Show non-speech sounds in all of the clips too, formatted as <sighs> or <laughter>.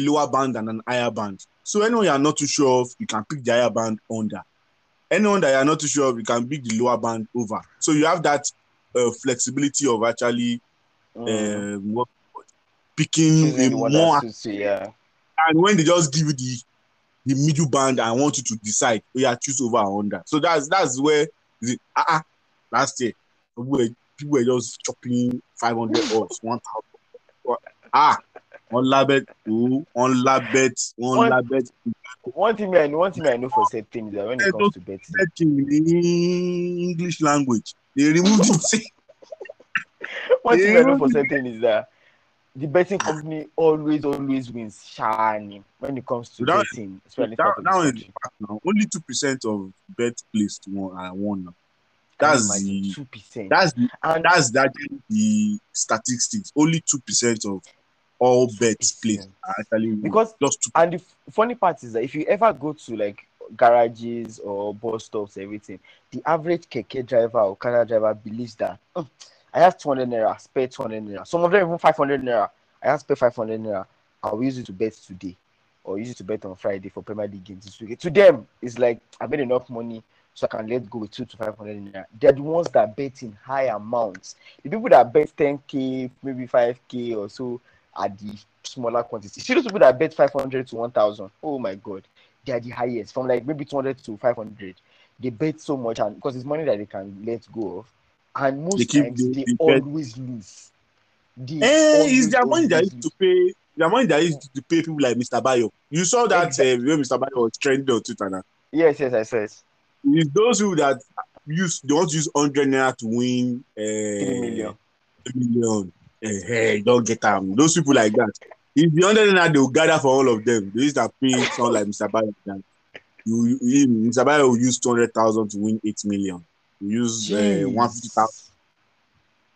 lower band and an higher band. So anyone you are not too sure of, you can pick the higher band under. Anyone that you are not too sure of, you can pick the lower band over. So you have that uh, flexibility of actually Mm. um, picking a the more. suits yeah. And when they just give you the the middle band, I want you to decide. Oh yeah, choose over or under. So that's that's where it? Ah, uh last year people were, people were just chopping five hundred <laughs> odds, one thousand. Ah, on labet, oh, on labet, on One- labet. One thing I know, one thing I know for certain is that when it comes to betting, betting in English language. They removed it. <laughs> one thing I know for certain is that the betting company always, always wins shiny when it comes to That- betting, especially that, for that one is this fact now. Only two percent of bet placed won I won now. That's the two percent. that's the And that's that the statistics. Only two percent of all bets placed are actually because just two. and the funny part is that if you ever go to like garages or bus stops, everything, the average keke driver or car driver believes that "Hmm, I have 200 naira, spare 200 naira. Some of them even 500 naira. I have spare 500 naira. I'll use it to bet today, or use it to bet on Friday for Premier League games this week. To them, it's like I made enough money so I can let go with two to 500 naira. They're the ones that bet in high amounts. The people that bet 10k, maybe 5k or so are the smaller quantities. See those people that bet 500 to 1000. Oh my god, they are the highest from like maybe 200 to 500. They bet so much, and because it's money that they can let go of, and most They times they- they bet. always lose. They Eh, always, is their money that always used to pay their money that used to pay people like Mr. Bayo. You saw that Exactly. uh, when Mr. Bayo was trending on Twitter now. Yes, yes, I said It's those who that use they want to use hundred naira to win uh, three million. three million. Eh, hey, don't get them. Those people like that. If the under that, they will gather for all of them. They used to pay someone like Mr. Bayo. You, you Mr. Bayo will use two hundred thousand to win eight million. You use uh, fifty thousand.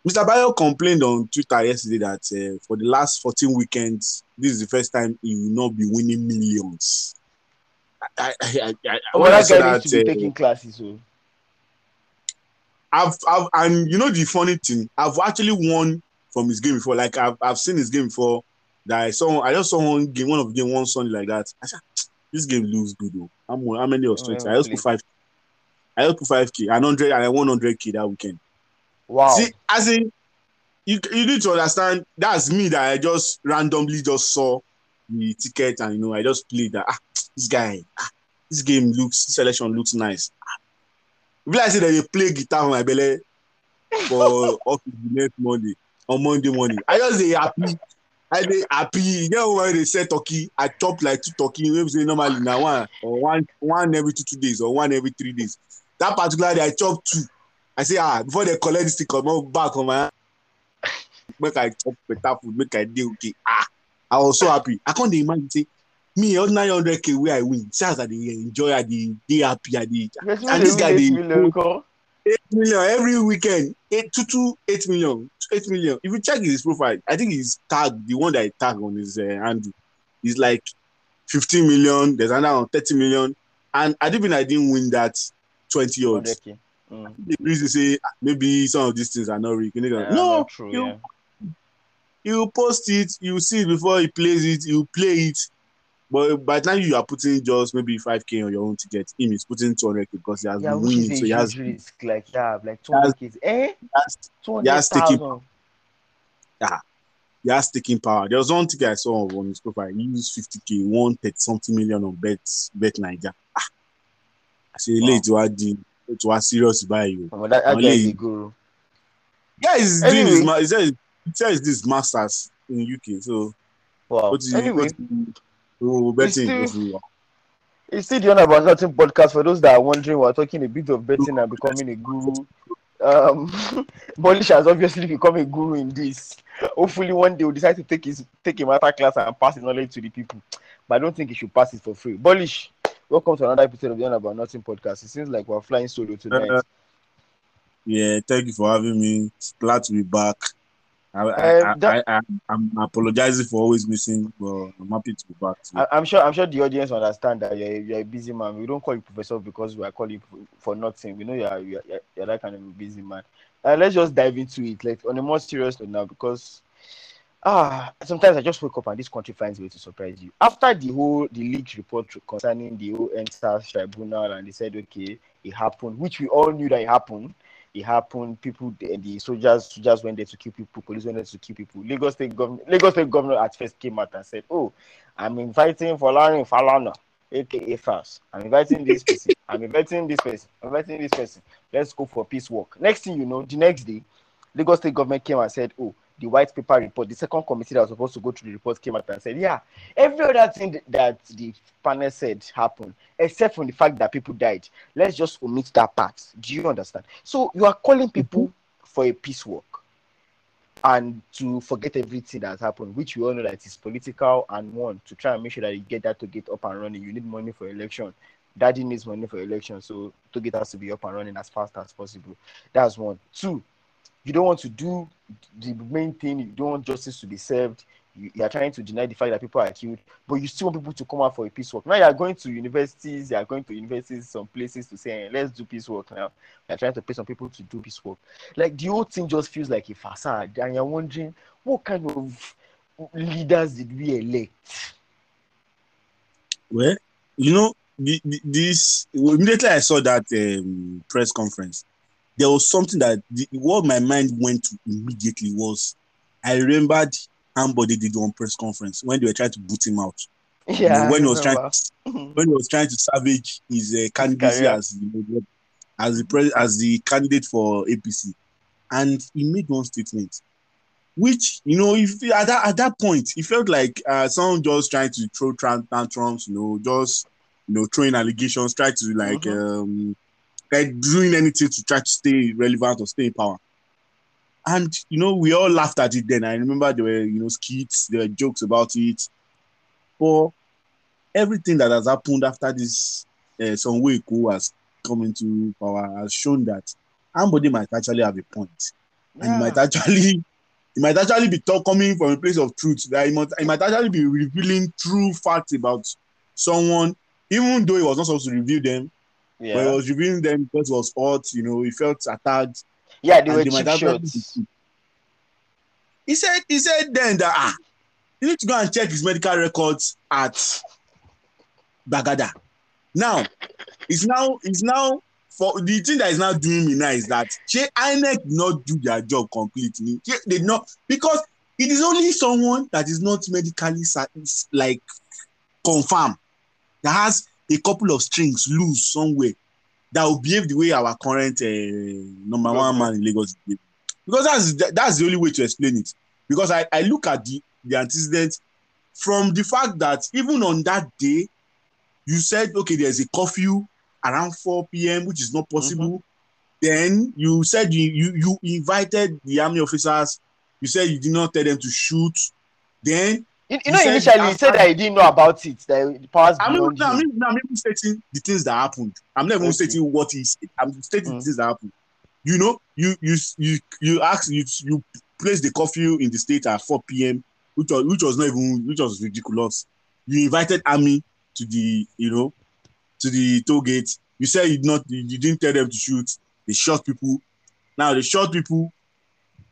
Mr. Bayo complained on Twitter yesterday that uh, for the last 14 weekends, this is the first time he will not be winning millions. I, I, I, I, Well, I that guy needs to be uh, taking classes. So I've, I've, and you know the funny thing, I've actually won from his game before. Like I've, I've seen his game before. That I saw, I just saw one game, one of the game, one Sunday like that. I said, this game looks good though. How, how many was Oh, twenty? yeah, I just put five. I just put five k, and hundred, and I won hundred k that weekend. wow, See, as in, you you need to understand. That's me that I just randomly just saw the ticket and you know I just played that. Ah, this guy, ah, this game looks, this selection looks nice. Ah. If I say that they play guitar on my belly for <laughs> office the next Monday on Monday morning, I just say happy. I dey happy. You know when they say turkey, I chop like two turkey. Maybe say normally now one or one one every two two days or one every three days. That particular day I chop two. I say ah before they collect this thing comot back on my make I chop better food make I dey okay ah I was so happy I come dey imagine say me ordinary hundred k wey I win see as I dey enjoy I dey dey happy I dey and this dey guy dey eight million call. eight million every weekend eight two two eight million eight million if you check his profile I think his tag the one that he tag on his uh, handle is like fifteen million there's another 30 million and I didn't I didn't win that twenty odds 100K. Mm. the reason say ah, maybe some of these things are not real. Yeah, no, not true. you- Yeah. you post it, you see it before he plays it, you play it. But by the time you are putting just maybe 5k on your own ticket, him is putting 200k because he has Yeah, been is winning. So he has, risk. Like, yeah, like 200 kids. Eh? has, 200,000. he has taking power. There was one thing I saw on his profile. He used 50k, one thirty something million on bet, Bet9ja. Ah. I say, Wow. late to add the to a serious buy you. Omo, that, that is guru. Yeah, he's doing his, he says, he says this masters in UK. So, Wow. what is Anyway, Oh, betting. still- if you- it's still the Honor About Nothing podcast. For those that are wondering, we're talking a bit of betting and becoming a guru. Um, <laughs> Bolish has obviously become a guru in this. Hopefully, one day we'll decide to take his take a master class and pass his knowledge to the people. But I don't think he should pass it for free. Bolish, welcome to another episode of the Honor About Nothing podcast. It seems like we're flying solo tonight. Uh, Yeah, thank you for having me. It's glad to be back. I, I, Uh, I, that- I, I'm apologizing for always missing, but I'm happy to be back. So, I, I'm sure I'm sure the audience understand that you're, you're a busy man. We don't call you professor because we are calling you for, nothing. We know you're, you're, you're- you're that kind of a busy man. Uh, let's just dive into it, like on a more serious note now, because Ah, sometimes I just wake up and this country finds a way to surprise you. After the whole the leaked report concerning the whole EndSARS tribunal, and they said, okay, it happened, which we all knew that it happened. It happened. People, the, the soldiers, soldiers went there to kill people. Police went there to kill people. Lagos State government, Lagos State governor at first came out and said, "Oh, I'm inviting Folarin Falana, aka Falz. I'm inviting this person. <laughs> I'm inviting this person. I'm inviting this person. Let's go for peace walk." Next thing you know, the next day, Lagos State government came and said, "Oh, the white paper report, the second committee that was supposed to go through the report came out and said, yeah, every other thing that the panel said happened, except from the fact that people died. Let's just omit that part. Do you understand? So you are calling people mm-hmm. for a peace walk and to forget everything that has happened, which we all know that is political and one to try and make sure that you get that to get up and running. You need money for election. Daddy needs money for election, so to get us to be up and running as fast as possible. That's one. Two, you don't want to do the main thing, you don't want justice to be served. You, you, are trying to deny the fact that people are killed, but you still want people to come out for a peace walk. Now you are going to universities, you are going to universities, some places to say, let's do peace work now. You are trying to pay some people to do peace work. Like the whole thing just feels like a facade, and you're wondering what kind of leaders did we elect? Well, you know, this immediately I saw that um, press conference there was something that the, what my mind went to immediately was I remembered Ambode did one press conference when they were trying to boot him out. Yeah, you when he was trying to, when he was trying to savage his uh, candidacy as know, as the pres- as the candidate for APC, and he made one statement, which you know, if at that at that point, he felt like uh, someone just trying to throw tantrums, you know, just you know, throwing allegations, try to like mm-hmm. um like doing anything to try to stay relevant or stay in power. And you know, we all laughed at it then. I remember there were, you know, skits, there were jokes about it. But everything that has happened after this uh, some way who has come into power has shown that somebody might actually have a point. Yeah. And might actually he might actually be talk, coming from a place of truth. That he might, he might actually be revealing true facts about someone, even though he was not supposed to reveal them, yeah. But he was revealing them because it was hot, you know, he felt attacked. Yeah, they were cheap shots. He said he said then that ah, you need to go and check his medical records at Bagada. Now, it's now it's now for the thing that is now doing me now is that Che INEC did not do their job completely. They did not because it is only someone that is not medically like confirmed that has a couple of strings loose somewhere that will behave the way our current uh, number one man in Lagos behave. Because that's that's the only way to explain it. Because I, I look at the, the antecedent from the fact that even on that day, you said, okay, there's a curfew around 4 p.m., which is not possible. Mm-hmm. Then you said you, you you invited the army officers. You said you did not tell them to shoot. Then you, you know, said, initially he said that he didn't know about it. That the powers I'm not, I'm, I'm even stating the things that happened. I'm not even okay. stating what he said. I'm stating mm. the things that happened. You know, you you you you ask you you place the curfew in the state at 4 p.m., which was which was not even which was ridiculous. You invited army to the you know to the toll gate. You said you not you didn't tell them to shoot. They shot people. Now they shot people.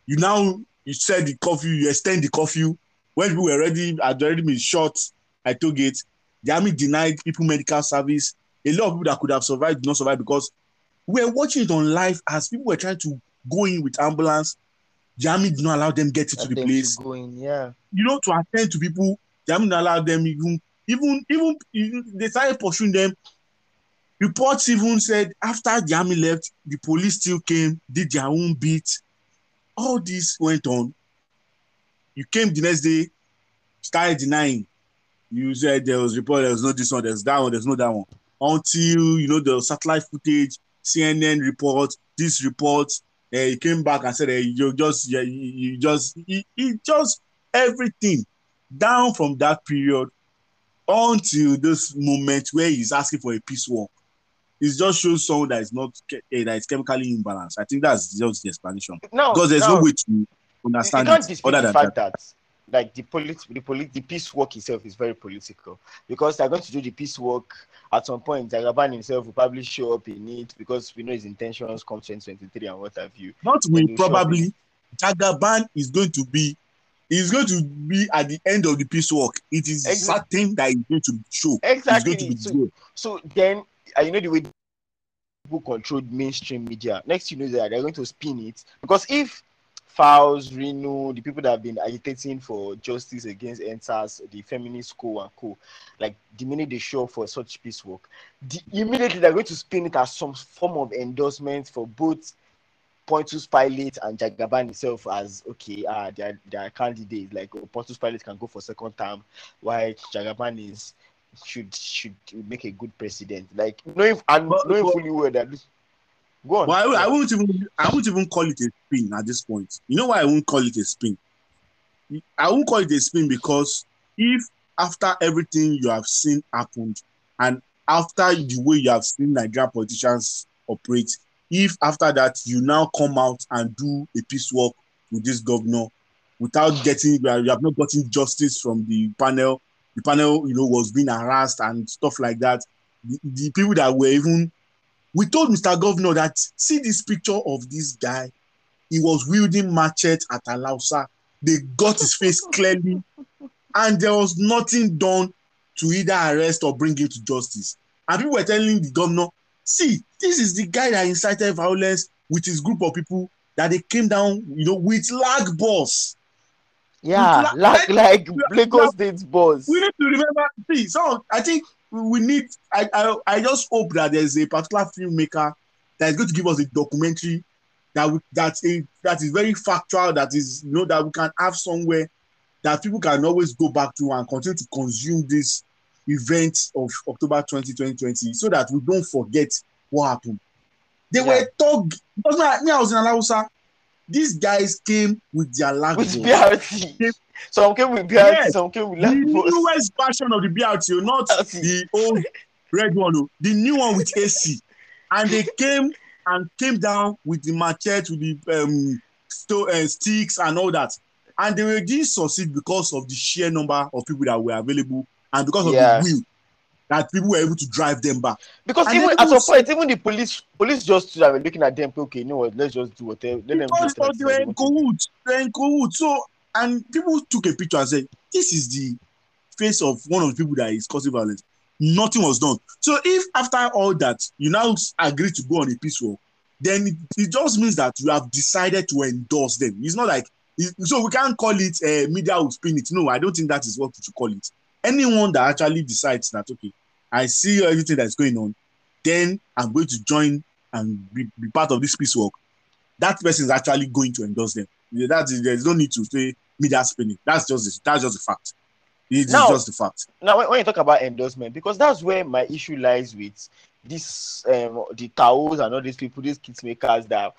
You now you said the curfew. You extend the curfew when people were already had already been shot at toll gate, the army denied people medical service. A lot of people that could have survived did not survive because we were watching it on live as people were trying to go in with ambulance. The army did not allow them get into the place. Going, yeah. You know, to attend to people, the army did not allow them even even even, even they started pursuing them. Reports even said after the army left, the police still came, did their own beat. All this went on you came the next day, started denying. You said there was report, there was no this one, there's that one, there's no that one. Until you know the satellite footage, CNN report, this report, uh, he came back and said uh, you just yeah, you, you just he, he just everything down from that period until this moment where he's asking for a peace walk. It just shows someone that is not uh, that is chemically imbalanced. I think that's just the explanation. No, because there's no, no way to understand you can't dispute the fact that. that like the polit- the polit- the peace work itself is very political because they're going to do the peace work at some point Jagaban himself will probably show up in it because we know his intentions come 2023 and what have you not we probably Jagaban is going to be is going to be at the end of the peace work. It is Exact- certain that it's going to show. Exactly. Going to be So, so then uh, you know the way people controlled mainstream media. Next, you know that they're going to spin it because if Falz, Reno, the people that have been agitating for justice against EndSARS, the feminist co and co, like the minute they show up for such peace work, the, immediately they're going to spin it as some form of endorsement for both Pontius Pilate and Jagaban himself as okay, uh, they are, they are candidates. Like oh, Pontius Pilate can go for second term, while Jagaban is should should make a good president. Like knowing and But- knowing but- fully well that go on. But I, I won't even I won't even call it a spin at this point. You know why I won't call it a spin? I won't call it a spin because if after everything you have seen happened and after the way you have seen Nigerian politicians operate, if after that you now come out and do a peace work with this governor without getting you have not gotten justice from the panel, the panel you know was being harassed and stuff like that. The, the people that were even we told Mr. Governor that see this picture of this guy. He was wielding machete at Alausa. They got his face clearly, and there was nothing done to either arrest or bring him to justice. And people were telling the governor, see, this is the guy that incited violence with his group of people that they came down, you know, with LAGBUS. yeah, Like- like like are- Lagos State's boss. We need to remember, see, so I think we need, I, I, I just hope that there's a particular filmmaker that is going to give us a documentary that we, that is that is very factual, that is you know that we can have somewhere that people can always go back to and continue to consume this event of October 20, 2020 so that we don't forget what happened. They Yeah. were thug. Because me, I was in Alausa. These guys came with their language. <laughs> Some came with BRT, Yes. some came with The newest version of the BRT, not <laughs> the old red one, oh, the new one with AC. And they came and came down with the machete, with the um, sto- uh, sticks and all that. And they were didn't succeed because of the sheer number of people that were available and because of Yeah. the will that people were able to drive them back. Because And even at some point, even the police police just there looking at them, okay, you know what, let's just do whatever. Let them Because just tell they were in do. cahoots. They were in cahoots. So, and people took a picture and said, This is the face of one of the people that is causing violence. Nothing was done. So, if after all that you now agree to go on a peace walk, then it, it just means that you have decided to endorse them. It's not like, so we can't call it uh, media will spin it. No, I don't think that is what we should call it. Anyone that actually decides that, okay, I see everything that's going on, then I'm going to join and be, be part of this peace walk that person is actually going to endorse them. Yeah, That is, there's no need to say media spinning. That's just the, that's just the fact. It's Now- just the fact. now when, when you talk about endorsement because that's where my issue lies with this um the taos and all these people these kids makers that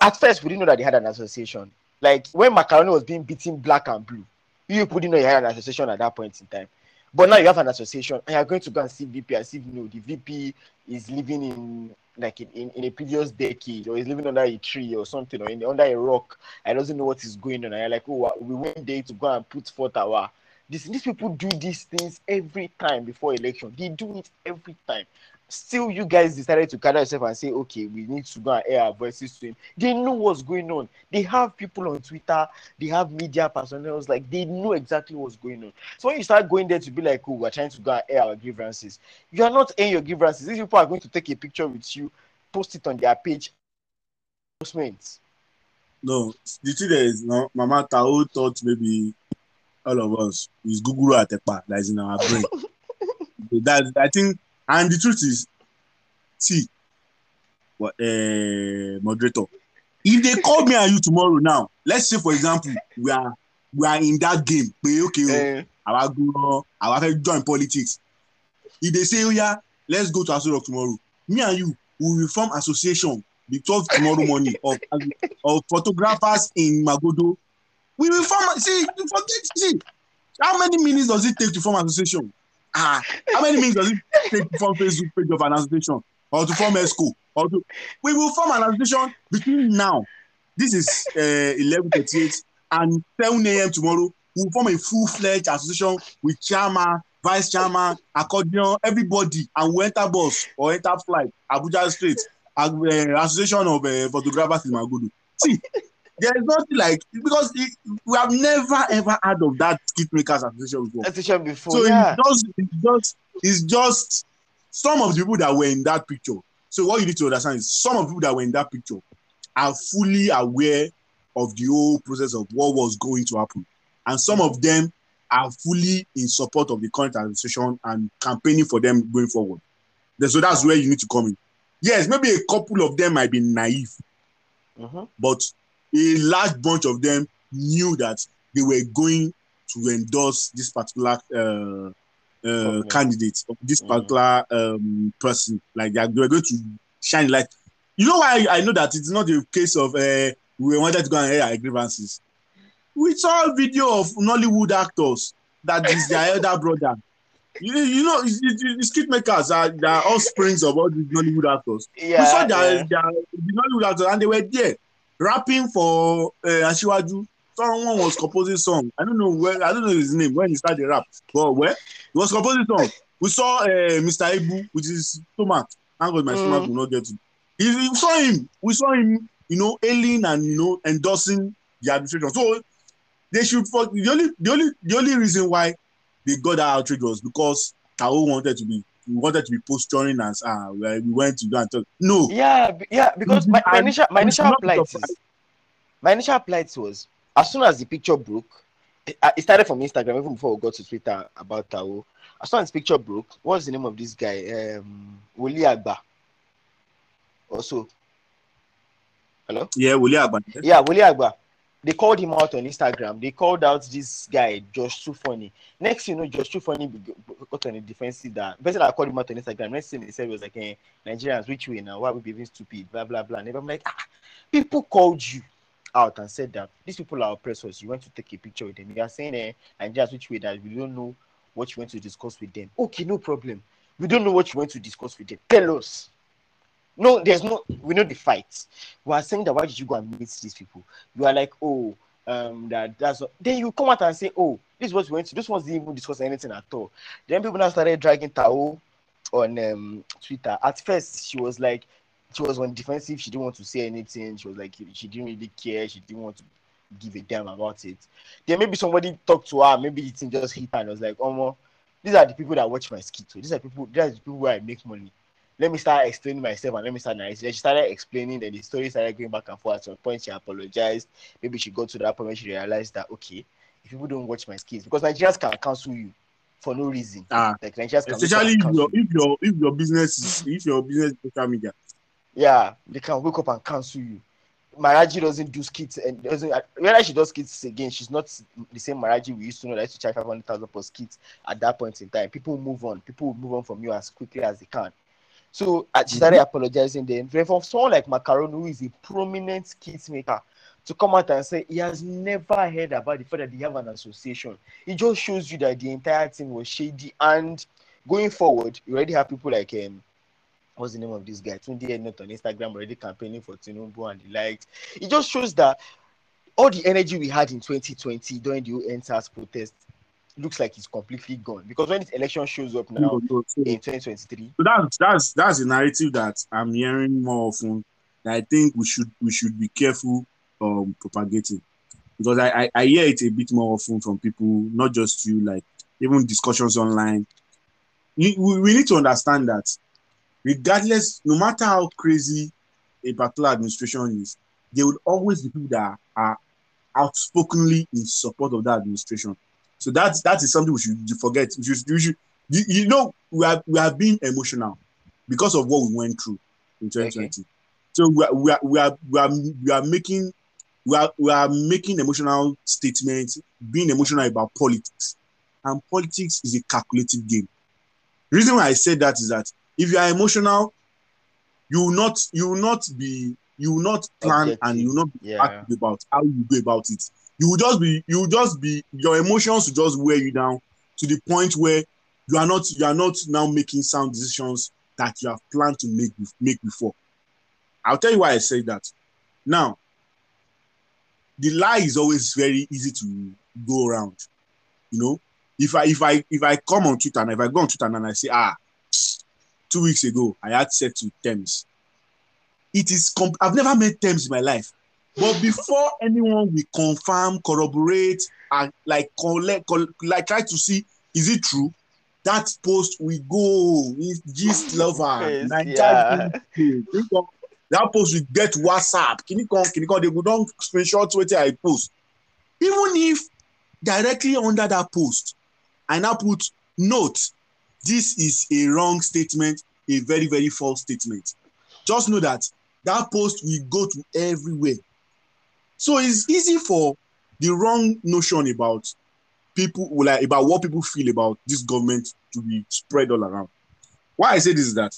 at first we didn't know that they had an association like when macaroni was being beaten black and blue you people didn't know you had an association at that point in time but now you have an association and you're going to go and see vp as if you know the vp is living in like in, in, in a previous decade or is living under a tree or something or in, under a rock and doesn't know what is going on and you're like oh we went there to go and put forth our this, these people do these things every time before election. They do it every time. Still, you guys decided to gather yourself and say, okay, we need to go and air our voices to him. They know what's going on. They have people on Twitter, they have media personnel, like they know exactly what's going on. So when you start going there to be like, oh, we're trying to go and air our grievances, you are not airing your grievances. These people are going to take a picture with you, post it on their page. No, the thing is, no, Mama Tao thought maybe all of us is Google Atepa that is in our brain. <laughs> that I think, and the truth is, see, what uh, moderator, if they call me and you tomorrow now, let's say for example, we are we are in that game, pé okay, o, Eh, àwa gbọ́ àwa fẹ́ join politics. If they say oya let's go to aso rock tomorrow me and you we will form association the twelve tomorrow morning of of photographers in magodo. We will form see forget see how many minutes does it take to form association ah. How many minutes does it take to form facebook page of an association? Or to form esco or to we will form an association between now this is uh, thirty-eight and seven a.m. tomorrow we will form a full-fledged association with chairman vice chairman accordion everybody and we enter bus or enter flight abuja straight uh, association of uh, photographers in magodo see there's nothing like because it, we have never ever heard of that skit makers association before. Association before, So yeah. it's just it's just it's just some of the people that were in that picture. So what you need to understand is some of the people that were in that picture are fully aware of the whole process of what was going to happen, and some of them are fully in support of the current administration and campaigning for them going forward. So that's where you need to come in. Yes, maybe a couple of them might be naive, Mhm. but a large bunch of them knew that they were going to endorse this particular uh, uh, Government. candidate, this Mm. particular um, person. Like they, were going to shine light. You know why I know that it's not a case of uh, we wanted to go and air our grievances. We saw a video of Nollywood actors that is their <laughs> elder brother. You, you know, it's skit makers are, they are offsprings of all these Nollywood actors Yeah, we saw their, yeah. their the Nollywood actors and they were there rapping for uh, Asiwaju. Someone was composing song. I don't know where I don't know his name when he started the rap, but where he was composing song. We saw uh, Mr. Ibu, which is stomach. Thank God my Mm. stomach will not get to. He, we saw him. We saw him. You know, ailing and you know endorsing the administration. So they should. For, the only the only the only reason why they got that outrage was because Tao wanted to be he wanted to be posturing as ah we went to go and talk. No, Yeah, yeah, because my, my initial my initial should not be plight is my initial plight was as soon as the picture broke, it, uh, it started from Instagram even before we got to Twitter about Tao. As soon as the picture broke, what's the name of this guy? Um Woli Agba. Also, hello. yeah, Wole Agbani. Yeah, Wole Agba. They called him out on Instagram. They called out this guy, Josh Funny. Next, you know, Josh be- got on the defensive that person that called him out on Instagram. Next thing they said was like, eh, Nigerians, which way now? Why are we behaving stupid? Blah blah blah. And I'm like, ah, people called you out and said that these people are oppressors. You want to take a picture with them. You are saying, eh, Nigerians, which way that we don't know what you want to discuss with them. Okay, no problem. We don't know what you want to discuss with them. Tell us. No, there's no. We know the fight. We are saying that why did you go and meet these people? You are like, oh, um, that that's. What. Then you come out and say, oh, this is what we went to. This one's didn't even discuss anything at all. Then people now started dragging Tao on um Twitter. At first, she was like, she was on defensive. She didn't want to say anything. She was like, she didn't really care. She didn't want to give a damn about it. Then maybe somebody talked to her. Maybe it just hit her and was like, oh, these are the people that watch my skit. So these are people. These are the people where I make money let me start explaining myself and let me start narrating. Then she started explaining, then the story started going back and forth. At some point, she apologized. Maybe she got to that point where she realized that okay, if people don't watch my skits, because Nigerians can cancel you for no reason. Ah, like Nigerians can especially if your if your if your business is if your business is social media. yeah, they can wake up and cancel you. Maraji doesn't do skits and doesn't whether she does skits again, she's not the same Maraji we used to know that used to charge five hundred thousand per skits at that point in time. People move on, people move on from you as quickly as they can. So she started apologizing then. Then for someone like Macaron, who is a prominent skit maker, to come out and say he has never heard about the fact that they have an association, it just shows you that the entire thing was shady. And going forward, you already have people like um, what's the name of this guy? Tunde not on Instagram already campaigning for Tinubu and the likes. It just shows that all the energy we had in 2020 during the EndSARS protest looks like it's completely gone. Because when this election shows up now No, no, so, in 2023, so that's that's that's a narrative that I'm hearing more often. That I think we should we should be careful um propagating because I, I I hear it a bit more often from people, not just you, like even discussions online. You, we, we need to understand that regardless, no matter how crazy a particular administration is, there will always be people that are outspokenly in support of that administration. So that's that is something we should forget. We should, we should you, you know we have we are being emotional because of what we went through in 2020. So we are, we are we are we are we are making we are we are making emotional statements, being emotional about politics, and politics is a calculated game. The reason why I said that is that if you are emotional, you will not you will not be you will not plan Objective. and you will not be yeah, active about how you go about it. You will just be you will just be your emotions will just wear you down to the point where you are not you are not now making sound decisions that you have planned to make make before. I'll tell you why I say that. Now, the lie is always very easy to go around. You know, if I if I if I come on Twitter and if I go on Twitter and I say ah, two weeks ago I had sex with Tems. It is comp- I've never met Tems in my life. But before anyone will confirm, corroborate, and like collect, col- like try to see is it true, that post will go. It's Gistlover. <laughs> Yes, yeah. people. Think of- That post will get WhatsApp. Can you come? Can you come? They go don't screenshot wetin I post. Even if directly under that post, I now put note. This is a wrong statement, a very very false statement. Just know that that post will go to everywhere. So it's easy for the wrong notion about people like about what people feel about this government to be spread all around. Why I say this is that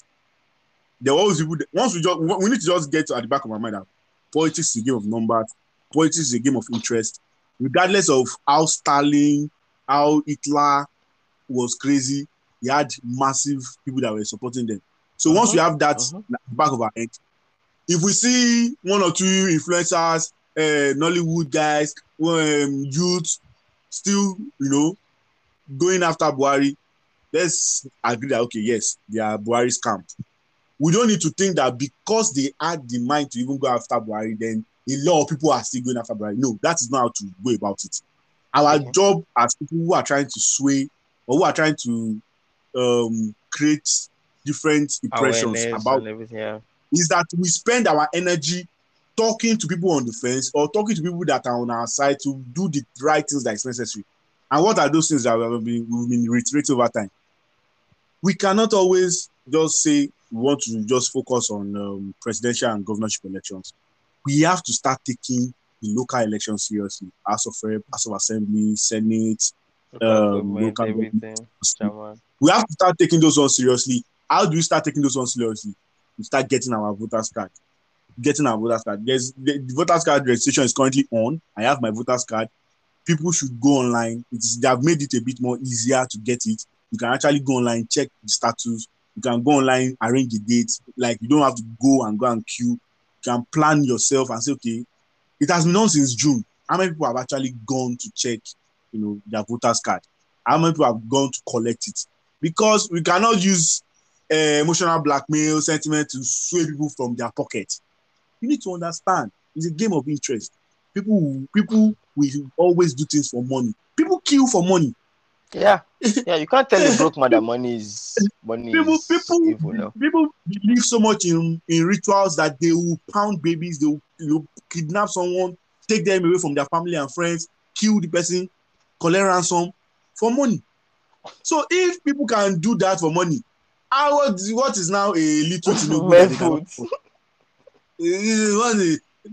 there are always people that, once we just we need to just get at the back of our mind that politics is a game of numbers, politics is a game of interest, regardless of how Stalin, how Hitler was crazy, he had massive people that were supporting them. So once uh-huh. we have that uh-huh. at the back of our head, if we see one or two influencers, uh, Nollywood guys, um, youth, still, you know, going after Buhari, let's agree that okay, yes, they are Buhari's camp. We don't need to think that because they had the mind to even go after Buhari, then a lot of people are still going after Buhari. No, that is not how to go about it. Our Okay. job as people who are trying to sway or who are trying to um, create different impressions Awareness about everything. Yeah. is that we spend our energy talking to people on the fence or talking to people that are on our side to do the right things that is necessary. And what are those things that we have been, we've been reiterating over time? We cannot always just say we want to just focus on um, presidential and governorship elections. We have to start taking the local elections seriously. House of Rep, House of Assembly, Senate. Local Um, local. We have to start taking those ones seriously. How do we start taking those ones seriously? We start getting our voters card. Getting our voters card. There's the, the voters card registration is currently on. I have my voters card. People should go online. It is they have made it a bit more easier to get it. You can actually go online, check the status. You can go online, arrange the date. Like you don't have to go and go and queue. You can plan yourself and say, okay, it has been on since June. How many people have actually gone to check, you know, their voters card? How many people have gone to collect it? Because we cannot use uh, emotional blackmail sentiment to sway people from their pocket. You need to understand it's a game of interest. People will- people will always do things for money. People kill for money. Yeah. <laughs> Yeah. You can't tell a broke man that money is money People is people evil now. people believe so much in in rituals that they will pound babies, they will, you know, kidnap someone, take them away from their family and friends, kill the person, collect ransom for money. So if people can do that for money, how what what is now a little to no good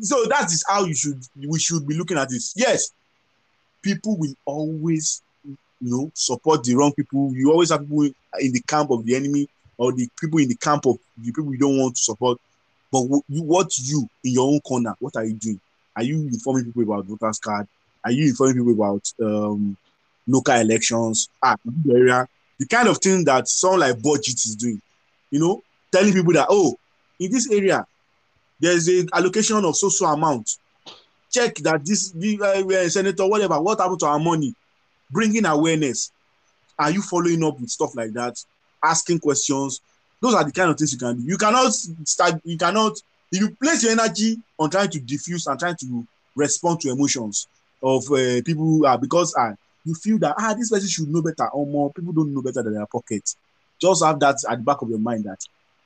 so that is how you should we should be looking at this. Yes people will always you know support the wrong people. You always have people in the camp of the enemy or the people in the camp of the people you don't want to support. But what you in your own corner what are you doing? Are you informing people about voters card? Are you informing people about um local elections? Ah area the kind of thing that someone like BudgIT is doing you know telling people that oh in this area there's a allocation of so so amount. Check that this the uh, senator whatever what happened to our money? Bringing awareness. Are you following up with stuff like that? Asking questions. Those are the kind of things you can do. You cannot start you cannot if you place your energy on trying to diffuse and trying to respond to emotions of uh, people who are because ah you feel that ah this person should know better or more. People don't know better than their pocket. Just have that at the back of your mind that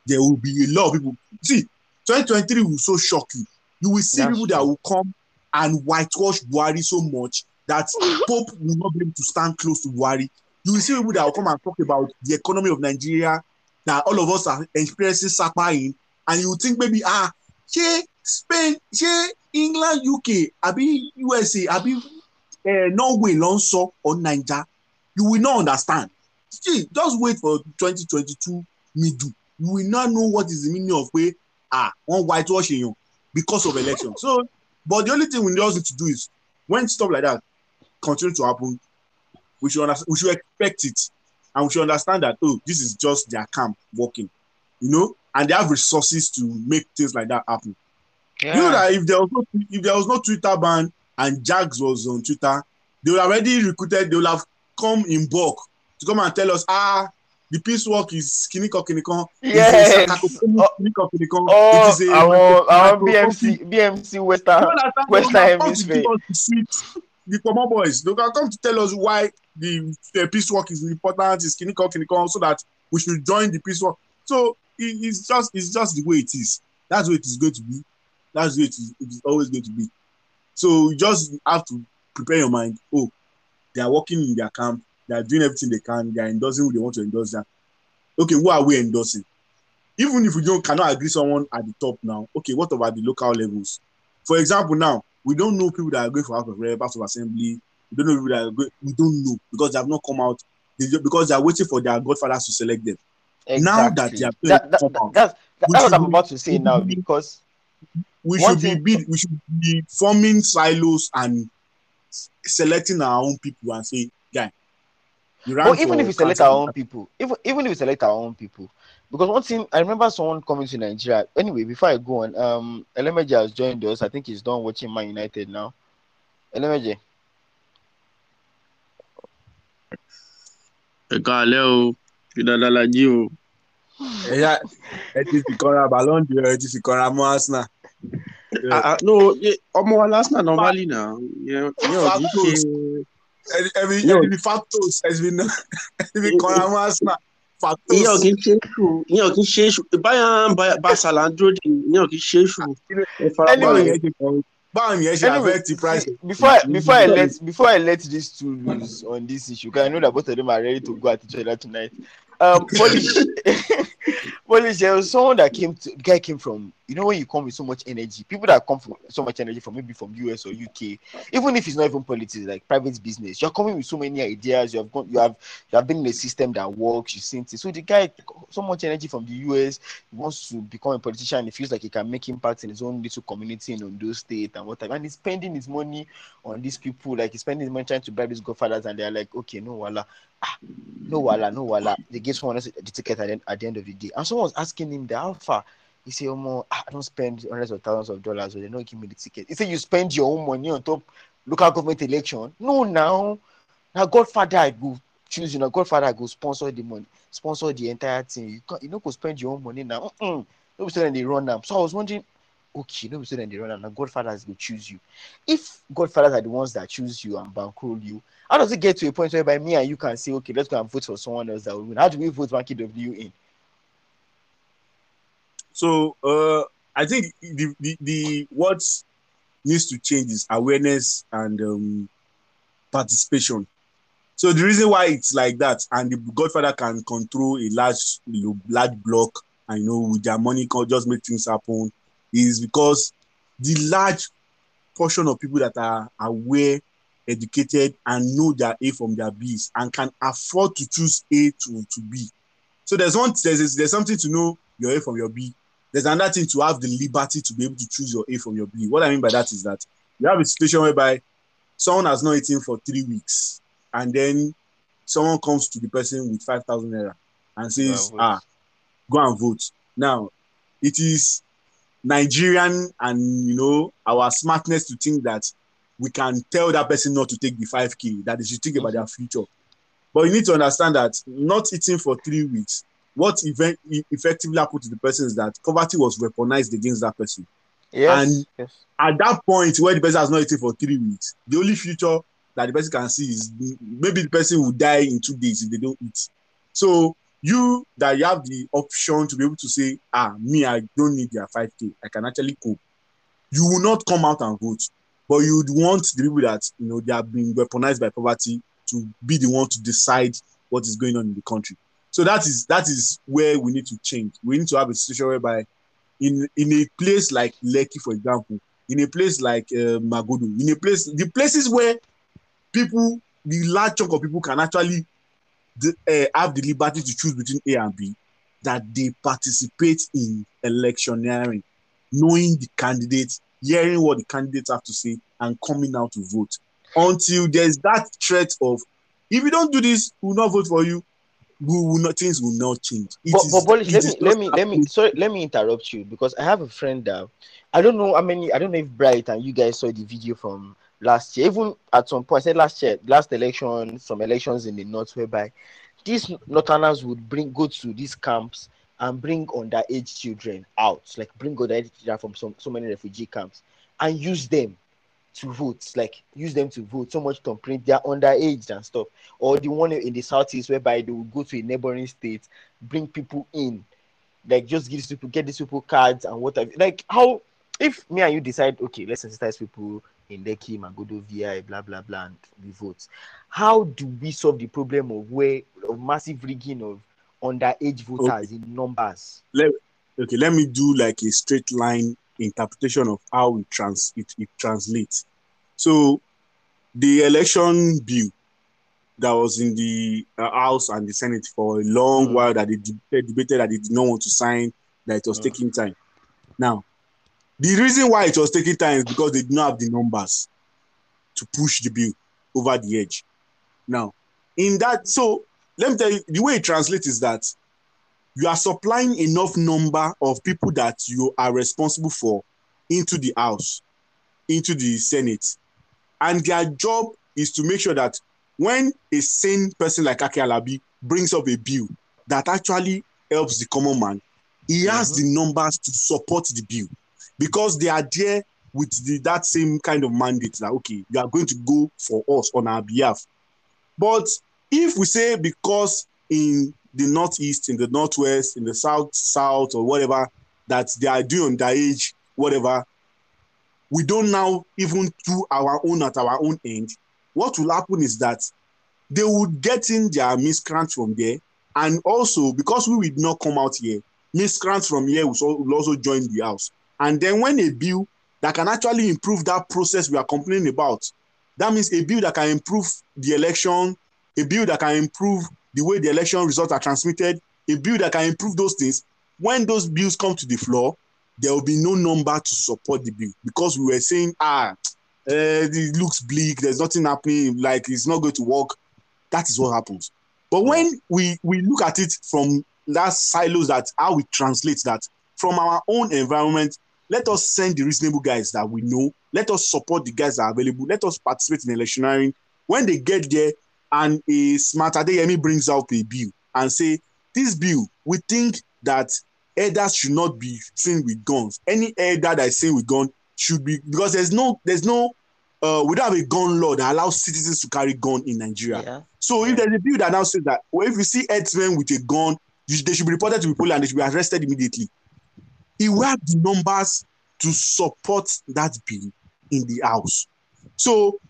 there will be a lot of people. See 2023 will so shock you you will see That's people that will come and whitewash buhari so much that <laughs> pope will not be able to stand close to buhari. You will see people that will come and talk about the economy of nigeria that all of us are experiencing sapa in and you think maybe ah ṣé spain ṣé england uk àbí usa àbí uh, norway ló ń sọ or naija you will not understand. See just wait for 2022 middle you will not know what is the meaning of pé ah wọn whitewash èèyàn because of election. So but the only thing we just need to do is when stuff like that continue to happen we should understand we should expect it. And we should understand that oh this is just their camp working you know? And they have resources to make things like that happen. You know that if there was no if there was no twitter ban and jags was on twitter they would already recruited they would have come in bulk to come and tell us ah the peace work is kinikan kinikan. Yes. Oh, kinikan kinikan. Oh, it is a àwọn micro- BMC BMC Western Western They can come to Hemisphere. the common boys. They can come to tell us why the, the peace work is important, is kinikan kinikan, so that we should join the peace work. So it, it's just it's just the way it is. That's way it is going to be. That's way it is, it is always going to be. So you just have to prepare your mind. Oh, they are working in their camp. They are doing everything they can. They are endorsing who they want to endorse. That okay, who are we endorsing? Even if we don't cannot agree someone at the top now, okay, what about the local levels? For example, now we don't know people that are going for House of Rep, House of Assembly. We don't know people that are going. We don't know because they have not come out. They, because they are waiting for their godfathers to select them. Now that Exactly. they are that, that, out, that's that's what I'm about to say now because We should be, thing- be we should be forming silos and selecting our own people and say, guy. You ran But even if we select our own people, even even if we select our own people, because one thing I remember someone coming to Nigeria. Anyway, before I go on, um, Elemeji has joined us. I think he's done watching Man United now. Elemeji, ẹ káalẹ́ o fi dáadáa la jí o ẹ̀yà ẹ ti fi kanra ballon d'or ẹ ti fi kanra mọ́ arsenal. Ah, ah, no ye- ọmọ wa lásìnà normally na yẹn yẹn ò kì í ṣe ẹni ẹni Yóò- ẹni factos ẹ ti fi ná ẹ ti fi mọ́ arsenal factos. ìyẹn ò kì í ṣe èṣù ìyẹn ò kì í ṣe èṣù báyà bá ṣàlà ń dúró dè ìyẹn ò kì í ṣe èṣù ẹ báwo farabalẹ̀ ni ṣe kọ báwo ni ẹ ṣe affect price. before I, before I let before I let these two lose on this issue, because I know that both of them are ready to go at each other tonight. Um, Bolish, <laughs> Bolish, there was someone that came to the guy came from you know when you come with so much energy, people that come from so much energy from maybe from US or UK, even if it's not even politics, like private business, you're coming with so many ideas. You have gone, you have you have been in a system that works. You've seen it. So the guy, so much energy from the US, he wants to become a politician. He feels like he can make impact in his own little community in Ondo State and whatever. And he's spending his money on these people, like he's spending his money trying to bribe these godfathers, and they're like, okay, no wala, ah, no wala, no wala. They give someone else the ticket at the, end- at the end of the day. And someone's asking him the alpha. He said, oh, I don't spend hundreds of thousands of dollars, so they don't give me the ticket. He said, you spend your own money on top local government election. No, now, now Godfather I go choose, you know, Godfather I go sponsor the money, sponsor the entire thing. You can't, you know, go spend your own money now. Mm-mm. No, so they run them. So I was wondering, okay, no, so then they run them. Now Godfathers will choose you. If Godfathers are the ones that choose you and bankroll you, how does it get to a point whereby me and you can say, okay, let's go and vote for someone else that will win? How do we vote Banky W in? So uh, I think the, the the what needs to change is awareness and um, participation. So the reason why it's like that, and the Godfather can control a large large block, I know with their money can just make things happen, is because the large portion of people that are aware, educated, and know their A from their Bs, and can afford to choose A to, to B. So there's one there's there's something to know your A from your B. There's another thing to have the liberty to be able to choose your A from your B. What I mean by that is that you have a situation whereby someone has not eaten for three weeks, and then someone comes to the person with five thousand naira and says. "Ah, go and vote." Now, it is Nigerian and you know our smartness to think that we can tell that person not to take the 5k, that they should think about their future. But you need to understand that not eating for three weeks, what event effectively happened to the person is that poverty was weaponized against that person. Yes. And- yes. At that point, where the person has not eaten for three weeks, the only future that the person can see is maybe the person will die in two days if they don't eat. So you that you have the option to be able to say, ah, me, I don't need their 5k, I can actually cope. You will not come out and vote, but you would want the people that you know they have been weaponized by poverty to be the one to decide what is going on in the country. So that is that is where we need to change. We need to have a situation whereby in in a place like Lekki, for example, in a place like uh, Magodo, in a place the places where people, the large chunk of people can actually the, uh, have the liberty to choose between A and B, that they participate in electioneering, knowing the candidates, hearing what the candidates have to say, and coming out to vote. Until there's that threat of, if you don't do this, we will not vote for you. We will not, things will not change. It but, is- but Bolish, it let me let me let me sorry let me interrupt you because I have a friend that I don't know how many I don't know if Bright and you guys saw the video from last year. Even at some point, I said last year, last election, some elections in the north whereby these northerners would bring go to these camps and bring underage children out, like bring underage children from so, so many refugee camps and use them to vote, like use them to vote. So much complaint, they're underage and stuff. Or the one in the southeast whereby they will go to a neighboring state, bring people in, like just give these people, get these people cards and whatever. Like how if me and you decide, okay, let's sensitize people in Lekki, Magodo, VI, blah blah blah, and we vote. How do we solve the problem of where of massive rigging of underage voters in numbers? let okay let me do like a straight line interpretation of how it trans it, it translates so the election bill that was in the uh, house and the senate for a long Mm. while that they debated, debated that they did not want to sign that it was Mm. taking time now the reason why it was taking time is because they did not have the numbers to push the bill over the edge now in that so let me tell you the way it translates is that you are supplying enough number of people that you are responsible for into the house into the senate. And their job is to make sure that when a sane person like Akin Alabi brings up a bill that actually helps the common man he has mm-hmm. the numbers to support the bill because they are there with the, that same kind of mandate that okay you are going to go for us on our behalf. But if we say because in the northeast, in the northwest, in the south, south, or whatever, that they are doing underage, whatever, we don't now even do our own at our own end. What will happen is that they would get in their miscreants from there, and also because we will not come out here, miscreants from here will also join the house. And then when a bill that can actually improve that process we are complaining about, that means a bill that can improve the election, a bill that can improve the way the election results are transmitted, a bill that can improve those things. When those bills come to the floor, there will be no number to support the bill because we were saying, ah, uh, it looks bleak, there's nothing happening, like it's not going to work. That is what happens. But when we, we look at it from that silos, that how we translate that from our own environment, let us send the reasonable guys that we know. Let us support the guys that are available. Let us participate in electioneering. When they get there, and a Smart Adeyemi brings out a bill and say, this bill, we think that elders should not be seen with guns. Any elder that is seen with gun should be because there's no there's no uh we don't have a gun law that allows citizens to carry gun in Nigeria. Yeah. So if there's a bill that now says that, well, if you see herdsmen with a gun, you, they should be reported to the police and they should be arrested immediately. He will have the numbers to support that bill in the house. So,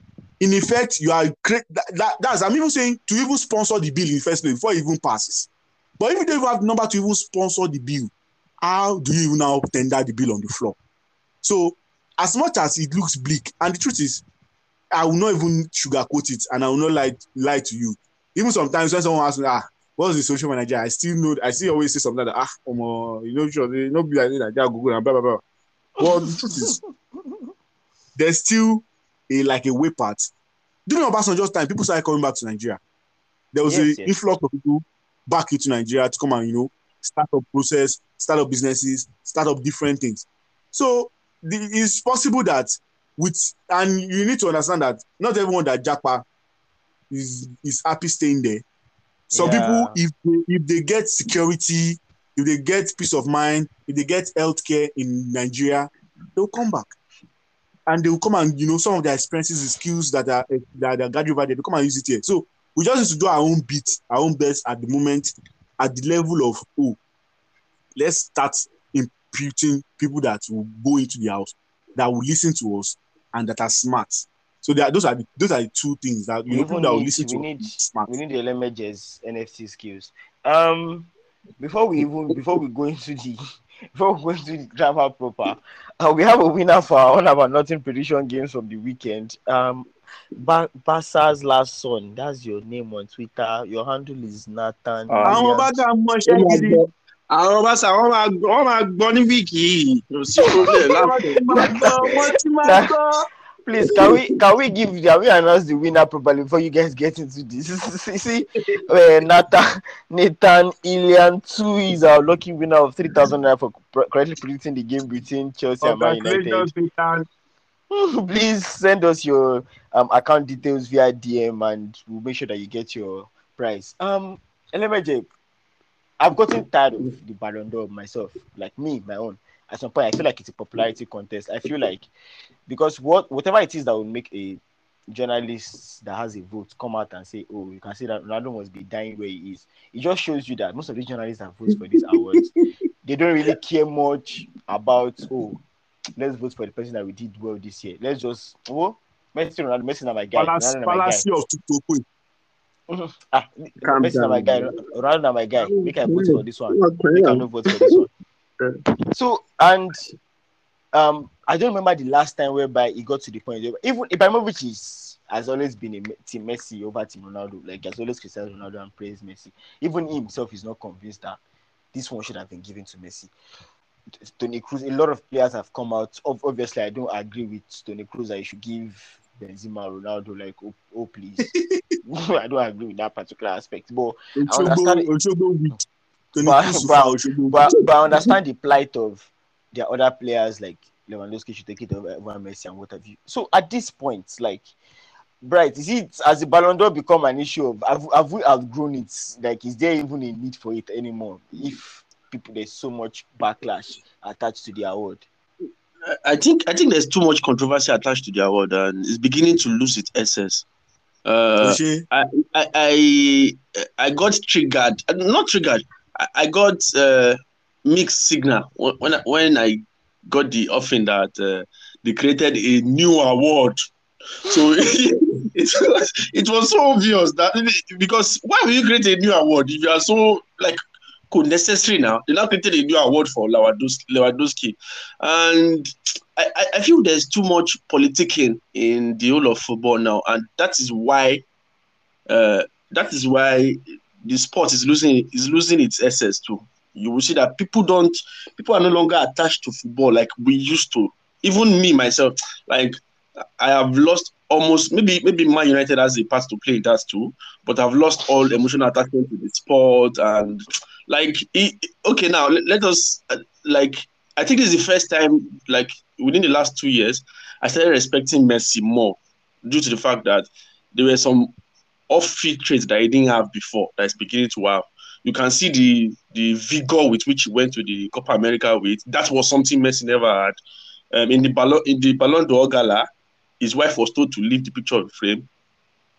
in effect, you are cre- that, that, that's I'm even saying to even sponsor the bill in first place before it even passes. But if you don't even have number to even sponsor the bill, how do you even now tender the bill on the floor? So, as much as it looks bleak, and the truth is, I will not even sugarcoat it, and I will not lie lie to you. Even sometimes when someone asks me, ah, what's the for Nigeria? I still know, I still always say something like, ah, um, uh, you know, sure, you know, be like Nigeria, Google, and blah blah blah. Well, the truth is, there's still a like a way part. During Obasanjo's time, people started coming back to Nigeria. There was Yes, a yes. influx of people back into Nigeria to come and you know start up process, start up businesses, start up different things. So the, it's possible that with and you need to understand that not everyone that japa is is happy staying there. Some Yeah. people, if they, if they get security, if they get peace of mind, if they get healthcare in Nigeria, they'll come back. And they will come and you know some of their experiences, the skills that are that are gathered over there, they come and use it here. So we just need to do our own bit, our own best at the moment, at the level of oh, let's start imputing people that will go into the house, that will listen to us, and that are smart. So are, those are the, those are the two things that you We know people that will need- listen to we us need- smart. We need the LMH's NFT skills. Um, before we even before we go into the before we go into the drama proper, uh, we have a winner for our one of our nothing prediction games from the weekend. Um, ba- Basa's last son. That's your name on Twitter. Your handle is Nathan. Àwọn bá Williams. dá mọṣẹ́ gidi àwọn bá sà wọn máa gbọ́- wọn máa gbọ́ ní wíìkì yìí kò sí problem láti máa gbọ́ wọ́n ti máa gbọ́. Please, can we can we give can we announce the winner properly before you guys get into this? <laughs> See, see uh, Nathan Nathan Ilian two is our lucky winner of three thousand naira for correctly predicting the game between Chelsea and Man United. Please send us your um, account details via DM and we'll make sure that you get your prize. Um, LMJ, I've gotten tired of the Ballon d'Or myself. Like me, my own. At some point, I feel like it's a popularity contest. I feel like because what whatever it is that will make a journalist that has a vote come out and say, "Oh, you can see that Ronaldo must be dying where he is." It just shows you that most of these journalists that vote for these awards, <laughs> they don't really care much about. Oh, let's vote for the person that we did well this year. Let's just oh, Messi, Ronaldo, Messi, not my guy. Palace, Ronaldo, na my guy. Palace of Tutokwe. <laughs> Ah, Calm Messi, na my guy. down. Ronaldo, na my guy. Make I vote for this one. Not Make I crying. vote for this one. So and um, I don't remember the last time whereby he got to the point. Even Ibrahimovic is has always been a team Messi over team Ronaldo. Like has always criticized Ronaldo and praised Messi. Even he himself is not convinced that this one should have been given to Messi. Toni Kroos, a lot of players have come out. Obviously, I don't agree with Toni Kroos that he should give Benzema Ronaldo like oh, oh please. <laughs> <laughs> I don't agree with that particular aspect. But Oshogbo, understand it. Oshogbo week. Tony But- but- but but I understand the plight of their other players like Lewandowski should take it over, over Messi and what have you. So at this point, like, Bright, is it as the Ballon d'Or become an issue of have, have we outgrown it? Like, is there even a need for it anymore? If people there's so much backlash attached to the award. I think I think there's too much controversy attached to the award, and it's beginning to lose its essence. Uh, I, I I I got triggered, not triggered. I, I got uh, mixed signal when when I, when I got the offering that uh, they created a new award. So <laughs> it was it was so obvious that because why will you create a new award if you are so like necessary now? They now created a new award for Lewandowski, and I, I- I feel there's too much politicking in the whole of football now, and that is why uh, that is why the sport is losing is losing its essence too. You will see that people don't people are no longer attached to football like we used to. Even me myself, like I have lost almost maybe maybe Man United has a part to play in that too, but I've lost all emotional attachment to the sport and like it, okay now let, let us uh, like I think this is the first time like within the last two years I started respecting Messi more due to the fact that there were some off-field traits that he didn't have before that is beginning to have. You can see the the vigor with which he went to the Copa America with. That was something Messi never had. Um, in the Ballon in the Ballon d'Or gala, his wife was told to leave the picture of the frame.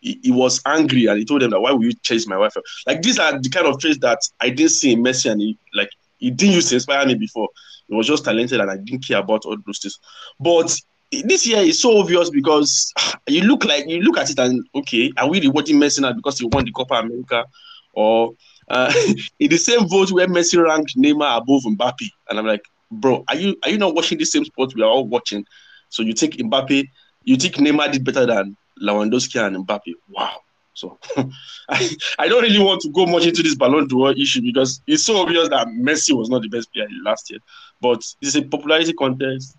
He, he was angry and he told them that why will you chase my wife? Like these are the kind of traits that I didn't see in Messi and he like he didn't use to inspire me before. He was just talented and I didn't care about all those things. But this year is so obvious because <sighs> you look like you look at it and okay, are we rewarding Messi now because he won the Copa America, or uh, <laughs> in the same vote where Messi ranked Neymar above Mbappe, and I'm like, bro, are you are you not watching the same sport we are all watching? So you think Mbappe, you think Neymar did better than Lewandowski and Mbappe? Wow. So <laughs> I, I don't really want to go much into this Ballon d'Or issue because it's so obvious that Messi was not the best player last year. But it's a popularity contest.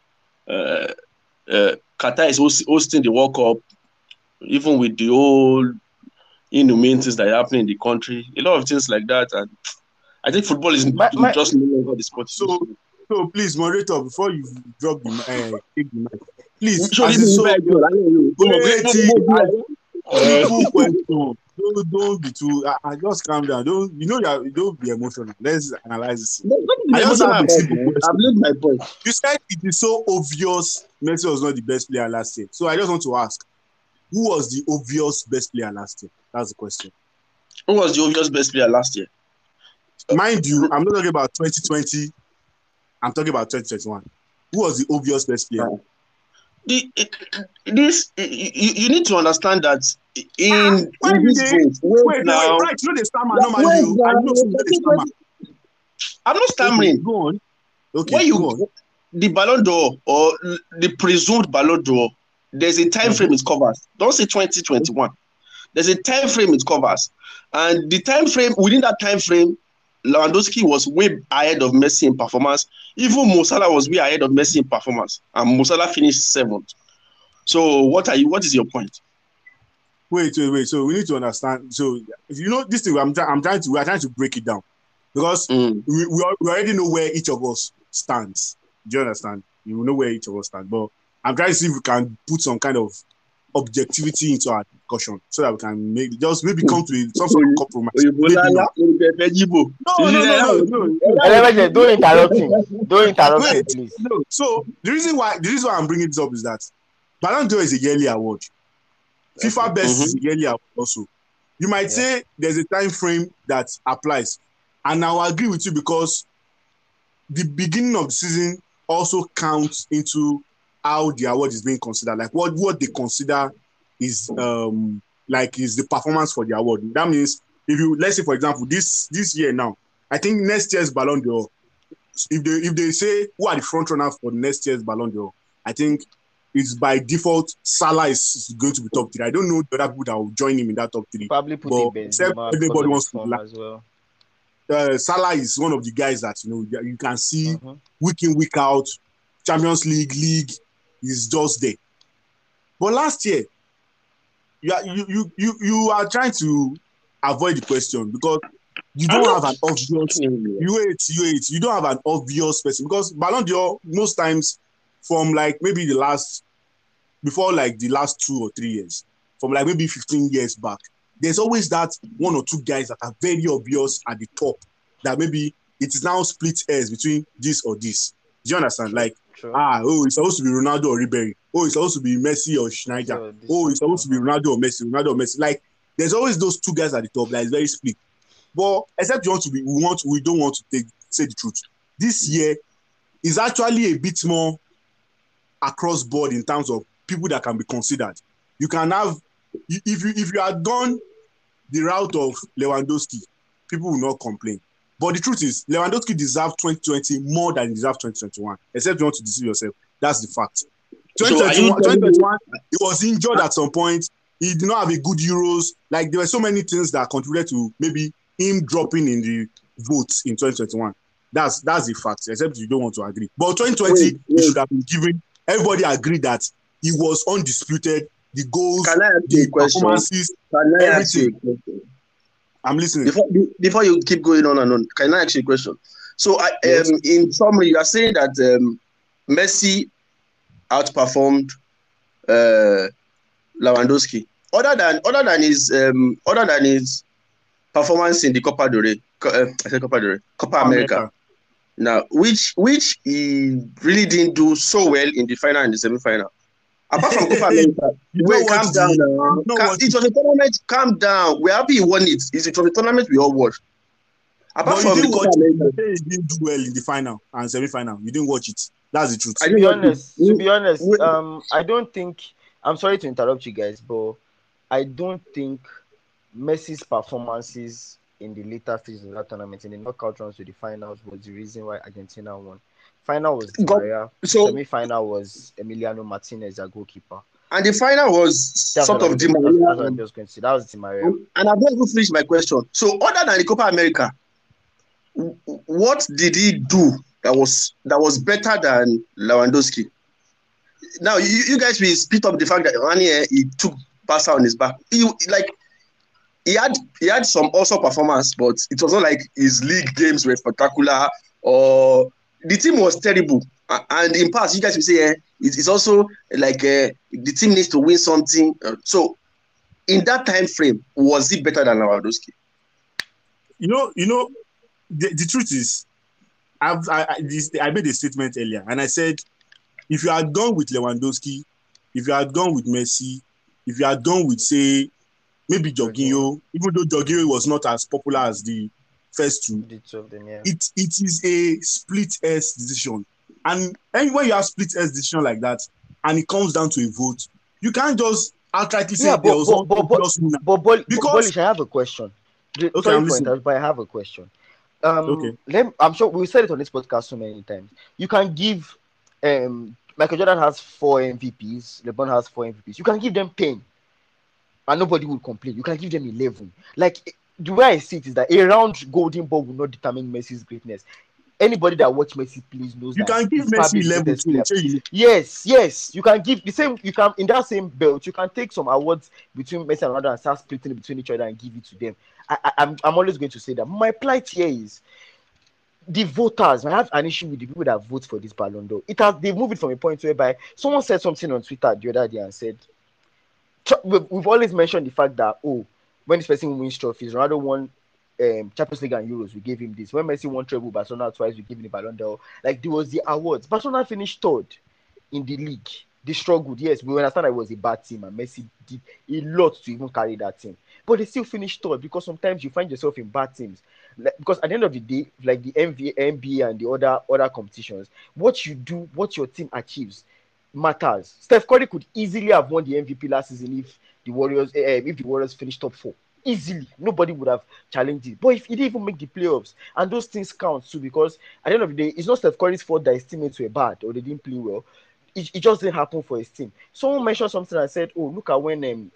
Uh, uh, Qatar is host- hosting the World Cup, even with the old inhumane things that happen in the country, a lot of things like that. And I think football is My- my- just no longer the sport. So- So please, moderator, before you drop the uh, take the mic, please. Show this a so- I know you. Wait, Mo- simple question. Don't, don't be too. I, I just calm down. Don't you know? Are, don't be emotional. Let's analyze this. Don't I just have a about simple question. I've made my point. You said it is so obvious Messi was not the best player last year. So I just want to ask, who was the obvious best player last year? That's the question. Who was the obvious best player last year? Mind you, I'm not talking about 2020. I'm talking about 2021. Who was the obvious best player? The, this you, you need to understand that in, why in you this dey- wait Wait, now, wait, right? You know the stammer wait oh. I now. know the stammer. I'm not Okay, stammering. go on. Okay, when go on. you the Ballon d'Or or the presumed Ballon d'Or, there's a time mm-hmm. frame it covers. Don't say 2021. There's a time frame it covers, and the time frame within that time frame, Lewandowski was way ahead of Messi in performance. Even Mo Salah was way ahead of Messi in performance, and Mo Salah finished seventh. So what are you? What is your point? Wait, wait, wait. So we need to understand. So you know this thing. I'm, try- I'm trying to. We are trying to break it down because Mm. we, we, al- we already know where each of us stands. Do you understand? You know where each of us stand. But I'm trying to see if we can put some kind of objectivity into our discussion so that we can make just maybe come to a- some sort of compromise. Òyìnbó Maybe not. olùkọ́ ẹ̀fẹ́ yíbò. No, no, no, no, no. Don't interrupt him. Don't interrupt him, please. No. So the reason why the reason why I'm bringing this up is that Ballon d'Or is a yearly award. FIFA Best is a mm-hmm. yearly award also. You might Yeah. say there's a time frame that applies, and I'll agree with you because the beginning of the season also counts into how the award is being considered. Like what what they consider is um like is the performance for the award. That means if you let's say for example this this year now, I think next year's Ballon d'Or if they if they say who are the front runners for next year's Ballon d'Or, I think it's by default Salah is going to be top three. I don't know the other people that will join him in that top three. Probably put except Benzema everybody wants to as well. Uh, Salah is one of the guys that you know you can see Mhm. week in week out, Champions League league is just there. But last year, you are you you you, you are trying to avoid the question because you don't have an obvious you wait, you wait. You don't have an obvious person because Ballon d'Or most times from like maybe the last before like the last two or three years, from like maybe 15 years back, there's always that one or two guys that are very obvious at the top that maybe it is now split hairs between this or this. Do you understand? Like, True. ah, oh, it's supposed to be Ronaldo or Ribery. Oh, it's supposed to be Messi or Sneijder. This Oh, it's supposed to be Ronaldo or Messi, Ronaldo or Messi. Like, there's always those two guys at the top that is very split. But except you want to be, we want, we don't want to take say the truth. This year is actually a bit more across board in terms of people that can be considered. You can have if you if you had gone the route of Lewandowski, people will not complain. But the truth is, Lewandowski deserved 2020 more than he deserved 2021. Except you want to deceive yourself. That's the fact. So 2021, telling 2021 he was injured at some point. He did not have a good Euros. Like there were so many things that contributed to maybe him dropping in the votes in 2021. That's that's the fact. Except you don't want to agree. But 2020, Wait, he wait. should have been given. Everybody agreed that he was undisputed. The goals, Can I ask you the question? performances. Can I ask you a everything. I'm listening. Before, before you keep going on and on, can I ask you a question? So, I, Yes. um, in summary, you are saying that um, Messi outperformed uh, Lewandowski. Other than other than his um, other than his performance in the Copa del Rey, uh, I said Copa del Rey, Copa America. Now, which which he really didn't do so well in the final and the semi-final. Apart from Copa America, <laughs> You wait, calm what down the- now. you Calm- it was a tournament. Calm down. We're happy he won it. It's it was a tournament we all watched. Apart But from you didn't Copa watch America, it. You didn't do well in the final and semi-final. You didn't watch it. That's the truth. I to be didn't watch it. honest, to be honest, Wait. um, I don't think. I'm sorry to interrupt you guys, but I don't think Messi's performances in the later stages of that tournament, in the knockout rounds to the finals, was the reason why Argentina won. Final was Go- Maria. So Semi-final was Emiliano Martinez, a goalkeeper. and the final was That's sort of Di just- that's- that's what Maria. I'm going to say. That was Di Maria. And and I've not even finished my question. So other than the Copa America, what did he do that was that was better than Lewandowski? Now you, you guys will spit up the fact that year he took Barca on his back. He like he had he had some also performance, but it was not like his league games were spectacular or the team was terrible. And in past, you guys will say eh, it- it's also like uh, the team needs to win something. Uh, So in that time frame, was it better than Lewandowski? you know, you know, the, the truth is, I've I, I, this, I made a statement earlier, and I said, if you had gone with Lewandowski, if you had gone with Messi, if you had gone with say maybe Jorginho, even though Jorginho was not as popular as the first two, The two of them, yeah. it it is a split S decision, and, and when you have split S decision like that, and it comes down to a vote, you can't just outrightly say Yeah, there but, was but, but, but, but, Because- Bolish, I have a question. The- Okay, Sorry I'm listening. interrupt, but I have a question. Um, Okay. let, I'm sure we said it on this podcast so many times. You can give um, Michael Jordan has four MVPs, LeBron has four MVPs. You can give them 10 and nobody will complain. You can give them 11. Like the way I see it is that a round golden ball will not determine Messi's greatness. Anybody that watch Messi please knows You that can give Messi level greatest too. player. say you- Yes, yes. You can give the same. You can in that same belt. You can take some awards between Messi and Ronaldo and start splitting it between each other and give it to them. I, I, I'm I'm always going to say that. My plight here is the voters. I have an issue with the people that vote for this Ballon d'Or. It has they moved it from a point whereby someone said something on Twitter the other day and said we've always mentioned the fact that oh, when this person wins trophies, Ronaldo won um, Champions League and Euros, we gave him this. When Messi won treble Barcelona twice, we gave him the Ballon d'Or. Like there was the awards. Barcelona finished third in the league. They struggled. Yes, we understand that it was a bad team, and Messi did a lot to even carry that team. But they still finished third because sometimes you find yourself in bad teams. Like, because at the end of the day, like the MV, NBA and the other other competitions, what you do, what your team achieves, matters. Steph Curry could easily have won the MVP last season if the Warriors, eh, if the Warriors finished top four. Easily, nobody would have challenged it. But if he didn't even make the playoffs, and those things count too, because at the end of the day, it's not Steph Curry's fault that his teammates were bad or they didn't play well. It, it just didn't happen for his team. Someone mentioned something and said, "Oh, look at when um,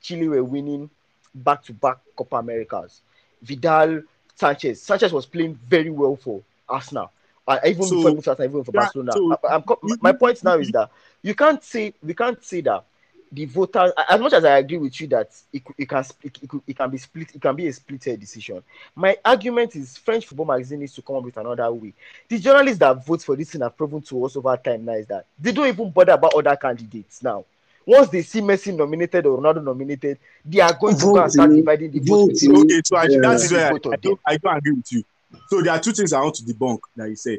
Chile were winning back-to-back Copa Americas. Vidal, Sanchez. Sanchez was playing very well for Arsenal. Uh, even So- before he moved to Arsenal, even for Yeah, Barcelona. so- I- my point now is that you can't say we can't say that the voters as much as I agree with you that it, it can split it, it can be split it can be a split decision. My argument is French football magazine needs to come up with another way. The journalists that vote for this thing have proven to us over time now is that they don't even bother about other candidates now. Once they see Messi nominated or Ronaldo nominated, they are going to go and start dividing the vote. Okay, so actually, Yeah. that is where I, I, don't, I don't agree with you. So there are two things I want to debunk that you said.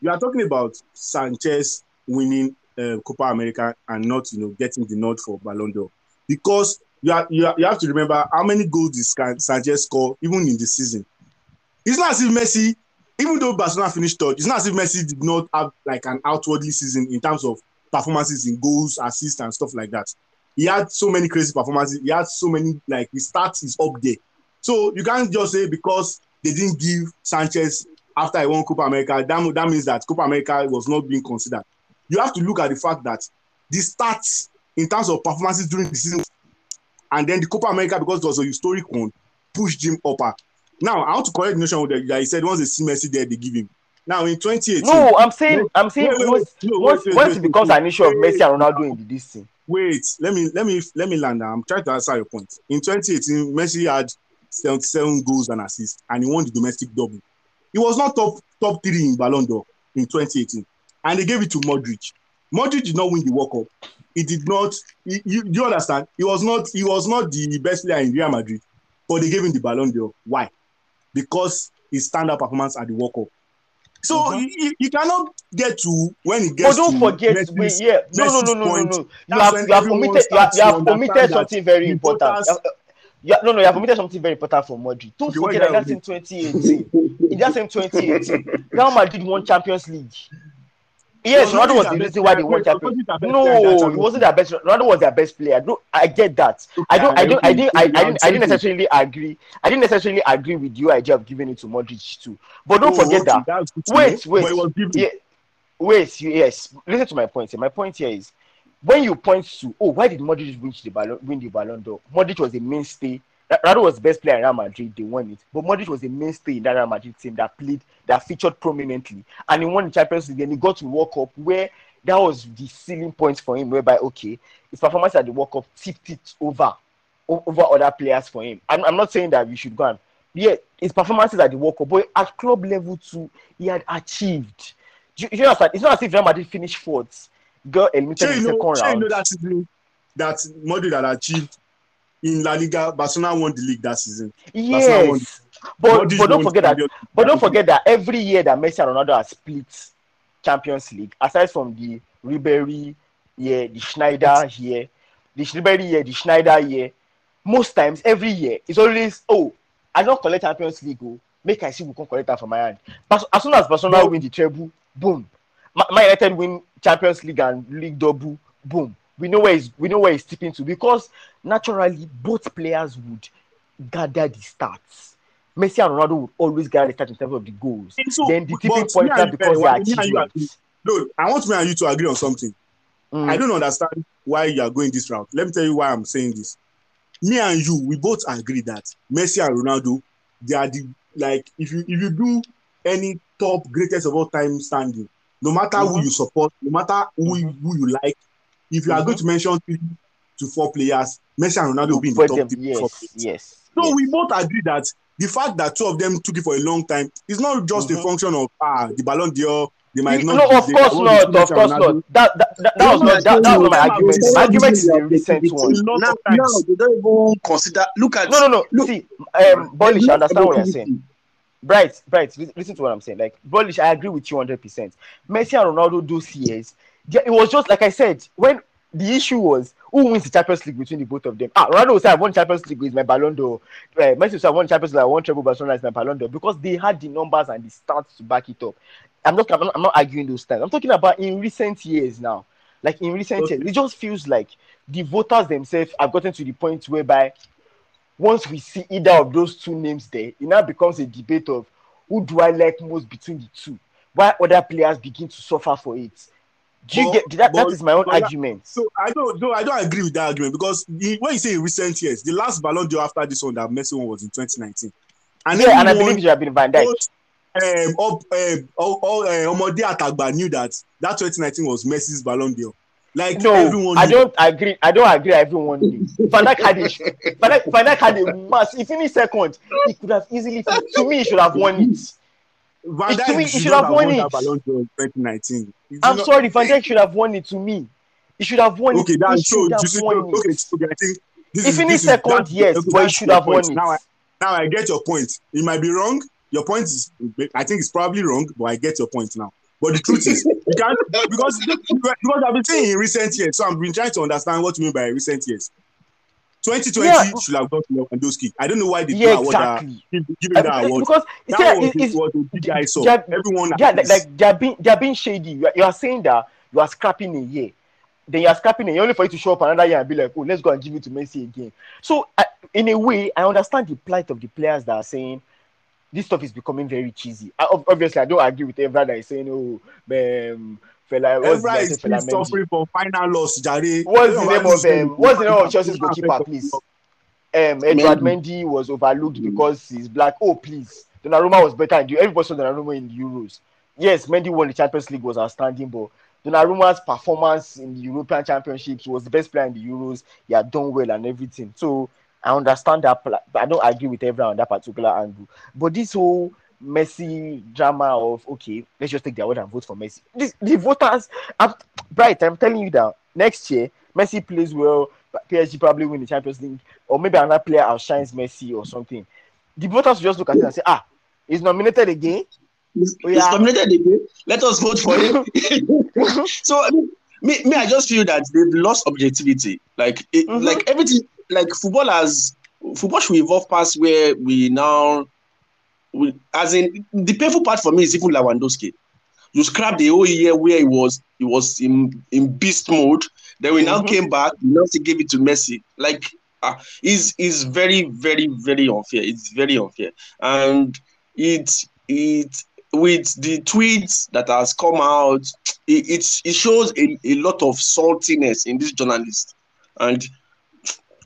You are talking about Sanchez winning uh, Copa America and not, you know, getting the nod for Ballon d'Or because you, are, you, are, you have to remember how many goals did Scan- Sanchez score even in the season. It's not as if Messi, even though Barcelona finished third, it's not as if Messi did not have like an outwardly season in terms of performances in goals, assists, and stuff like that. He had so many crazy performances. He had so many like his stats is up there. So you can't just say because they didn't give Sanchez after he won Copa America, that, that means that Copa America was not being considered. You have to look at the fact that the stats in terms of performances during the season and then the Copa America, because it was a historic one, pushed him upper. Now, I want to correct the notion that that he said once they see Messi there, they give him. Now, in 2018, No, I'm saying I'm saying Wait, wait, once, wait, once, wait, once it becomes an issue of Messi and Ronaldo in this thing. wait, let me let me let me land. I'm trying to answer your point. In 2018, Messi had 77 goals and assists, and he won the domestic double. He was not top top three in Ballon d'Or in 2018, and they gave it to Modric. Modric did not win the World Cup. He did not. He, you, you understand? He was not. He was not the best player in Real Madrid, but they gave him the Ballon d'Or. Why? Because his standout performance at the World Cup. So Mhm. you, you- cannot get to when it But gets don't to forget, Messi's- wait, yeah, no, no, no, no, no, no. You have you have omitted you have, you have omitted something very important. yeah, no, no, you have omitted something very important for Modric. Don't forget that that's in 2018. in that same 2018, <laughs> Real Madrid won Champions League. Yes, Ronaldo was the reason why they won Champions. was Modric their best player in that No, he wasn't their best. Ronaldo was their best player. No, I get that. I don't, I don't, I didn't, I, I didn't, I didn't necessarily agree. I didn't necessarily agree with your idea of giving it to Modric too. But don't Oh, forget okay, that. that's good to Wait, wait. But it was given. Yeah, wait. Yes, listen to my point. Here. My point here is when you point to, oh, why did Modric win the Ballon, win the Ballon d'Or? Modric was a mainstay. Ronaldo was the best player in Real Madrid. They won it, but Modric was a mainstay in that Real Madrid team that played, that featured prominently, and he won the Champions League. And he got to World Cup where that was the ceiling point for him. Whereby, okay, his performance at the World Cup tipped it over over other players for him. I'm, I'm not saying that we should go and yeah, his performances at the World Cup, but at club level too, he had achieved. Do you, you understand? It's not as if Real Madrid finished fourth, got eliminated Sure, in you the know, second sure you know that that Madrid had achieved in La Liga, Barcelona won the league that season. Yes, but but don't forget that. But don't forget that every year that Messi and Ronaldo are split Champions League, aside from the Ribery year, the Sneijder year, the Ribery year, the Sneijder year, most times every year it's always oh I don't collect Champions League oh make I see who can collect that from my hand. But as soon as Barcelona win the treble, boom, My, Man United win Champions League and League double, boom. We know where it's, we know where it's tipping to because naturally both players would gather the stats. Messi and Ronaldo would always gather the stats in terms of the goals. So, then the tipping point now and you, becomes their me and you achievements. No, I want me and you to agree on something. Mm. I don't understand why you are going this route. Let me tell you why I'm saying this. Me and you, we both agree that Messi and Ronaldo, they are the like if you if you do any top greatest of all time standing, no matter who Mhm. you support, no matter who you, who you like, if you are going to mention three to four players, Messi and Ronaldo will be in the top them- three. yes, players. yes. So Yes. we both agree that the fact that two of them took it for a long time is not just a Mhm. function of ah the Ballon d'Or. They might no, not. of they course not. Of course Ronaldo. not. That that, that, that No, was no, not that, that was not my no, argument. My argument is no, a recent no, one. Now, now they don't even consider. Look at No, no, no. Look, See, um, Bolish, I understand what you're saying. Bright, Bright, listen to what I'm saying. Like, Bolish, I agree with you 100%. Messi and Ronaldo, those years, yeah, it was just like I said, when the issue was who wins the Champions League between the both of them. Ah, Ronaldo will say, I won Champions League with my Ballon d'Or. Uh, Messi will say, I won Champions League, I won Treble Barcelona with my Ballon d'Or because they had the numbers and the stats to back it up. I'm not, I'm not, I'm not arguing those times. I'm talking about in recent years now. Like, in recent Okay. years, it just feels like the voters themselves have gotten to the point whereby once we see either of those two names there, it now becomes a debate of who do I like most between the two. Why other players begin to suffer for it. Do you But- get that? that but- is my own argument. So I don't, no, I don't agree with that argument because the, when you say in recent years, the last Ballon d'Or after this one that Messi won was in 2019. And yeah, and I believe should have been Van Dijk. um, all, um, all, all, uh, Omode Atagba knew that that 2019 was Messi's Ballon d'Or. Like No, everyone I knew. don't agree. I don't agree. Everyone knew. Van Dijk had a Van Dijk, Van Dijk had a mass. He finished second. He could have easily. To me, he should have won it. Van It- Dijk me, should should have won that it. Ballon d'Or 2019. I'm not- sorry, Van Dijk should have won it. To me, he should have won Okay, it. He that's so. should You have won okay, it. okay, I think this He is finished this is- second, that's- yes, okay, but he should your have won it. Now I, now I get your point. It might be wrong. Your point is, I think it's probably wrong, but I get your point now. But the truth is, you can't <laughs> because because I've been saying in recent years. So I've been trying to understand what you mean by recent years. 2020 Yeah. should have gone to Lewandowski. I don't know why they Yeah, do award that, exactly. give him that Uh, award. Because That see, was, it- it's, was a big guy Yeah, everyone yeah, like, like they're being they're being shady. You are, you are saying that you are scrapping a year, then you are scrapping a year only for you to show up another year and be like, oh, let's go and give it to Messi again. So I in a way, I understand the plight of the players that are saying this stuff is becoming very cheesy. I, obviously, I don't agree with everyone that is saying, oh, um, fella, what's the Evra name? is Fela still Mendy. suffering from final loss, Jare. What's the name of saying um, what's the name of final- Chelsea's goalkeeper, please? Um, Edouard Mendy. Mendy was overlooked because he's black. Oh, please. Donnarumma was better. than you. Everybody saw Donnarumma in the Euros. Yes, Mendy won the Champions League was outstanding, but Donnarumma's performance in the European Championships was the best player in the Euros. He had done well and everything. So I understand that, but I don't agree with everyone on that particular angle. But this whole Messi drama of okay, let's just take the award and vote for Messi. This, the voters, I'm, Bright, I'm telling you that next year Messi plays well, but PSG probably win the Champions League, or maybe another player outshines Messi or something. The voters just look at it and say, ah, he's nominated again. He's, Oh, he's nominated again. Let us vote for him. <laughs> <laughs> so me, me, I just feel that they've lost objectivity. Like, it, Mhm. like everything, like football has football should evolve past where we now, we, as in the painful part for me is even Lewandowski. You scrap the whole year where he was, he was in in beast mode. Then we now Mhm. came back. We now gave it to Messi. Like, uh, is is very, very, very unfair. It's very unfair, and it it with the tweets that has come out, it it, it shows a, a lot of saltiness in this journalist, and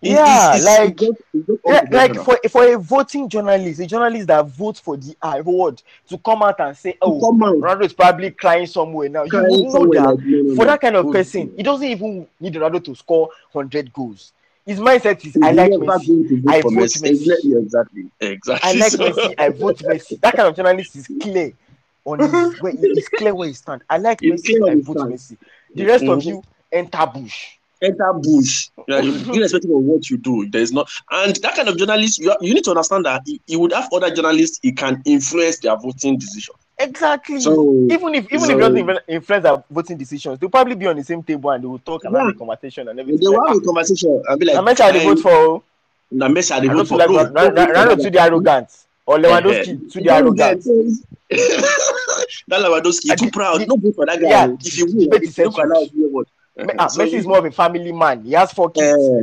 Yeah, it's, like- it's just, it's just Yeah, like unprofessional. for for a voting journalist, a journalist that votes for the award to come out and say, "Oh, Come on, Ronaldo is probably crying somewhere now." You crying would know somewhere that like, no, no, for that kind of Oh, person, he doesn't even need Ronaldo to score hundred goals. His mindset is, "I like Messi. to vote I for vote Messi. Messi. Exactly, exactly, exactly. I like So- Messi. I <laughs> vote Messi." That kind of journalist is clear on his <laughs> where it's clear where he stand. I like It's Messi. I vote stand. Messi. The rest of Mhm. you enter bush. Enter bush yeah, <laughs> you- irrespective of what you do there's not and that kind of journalist you, you need to understand that he, he would have other journalists he can influence their voting decision Exactly. so even if even if so- it doesn't even influence their voting decisions, they'll probably be on the same table and they will talk and have Yeah. a conversation and they everything. will have a conversation and be like I meant I "Eh, vote for na Messi I dey I vote for like no, Ronaldo don't vote for Ronaldo too that the arrogant or Lewandowski too the arrogant. <laughs> that Lewandowski I too proud the- no vote for that guy yeah, oh. if you debate win if you look settled. allow you what Ah, So Messi is more of a family man. He has four kids. eh,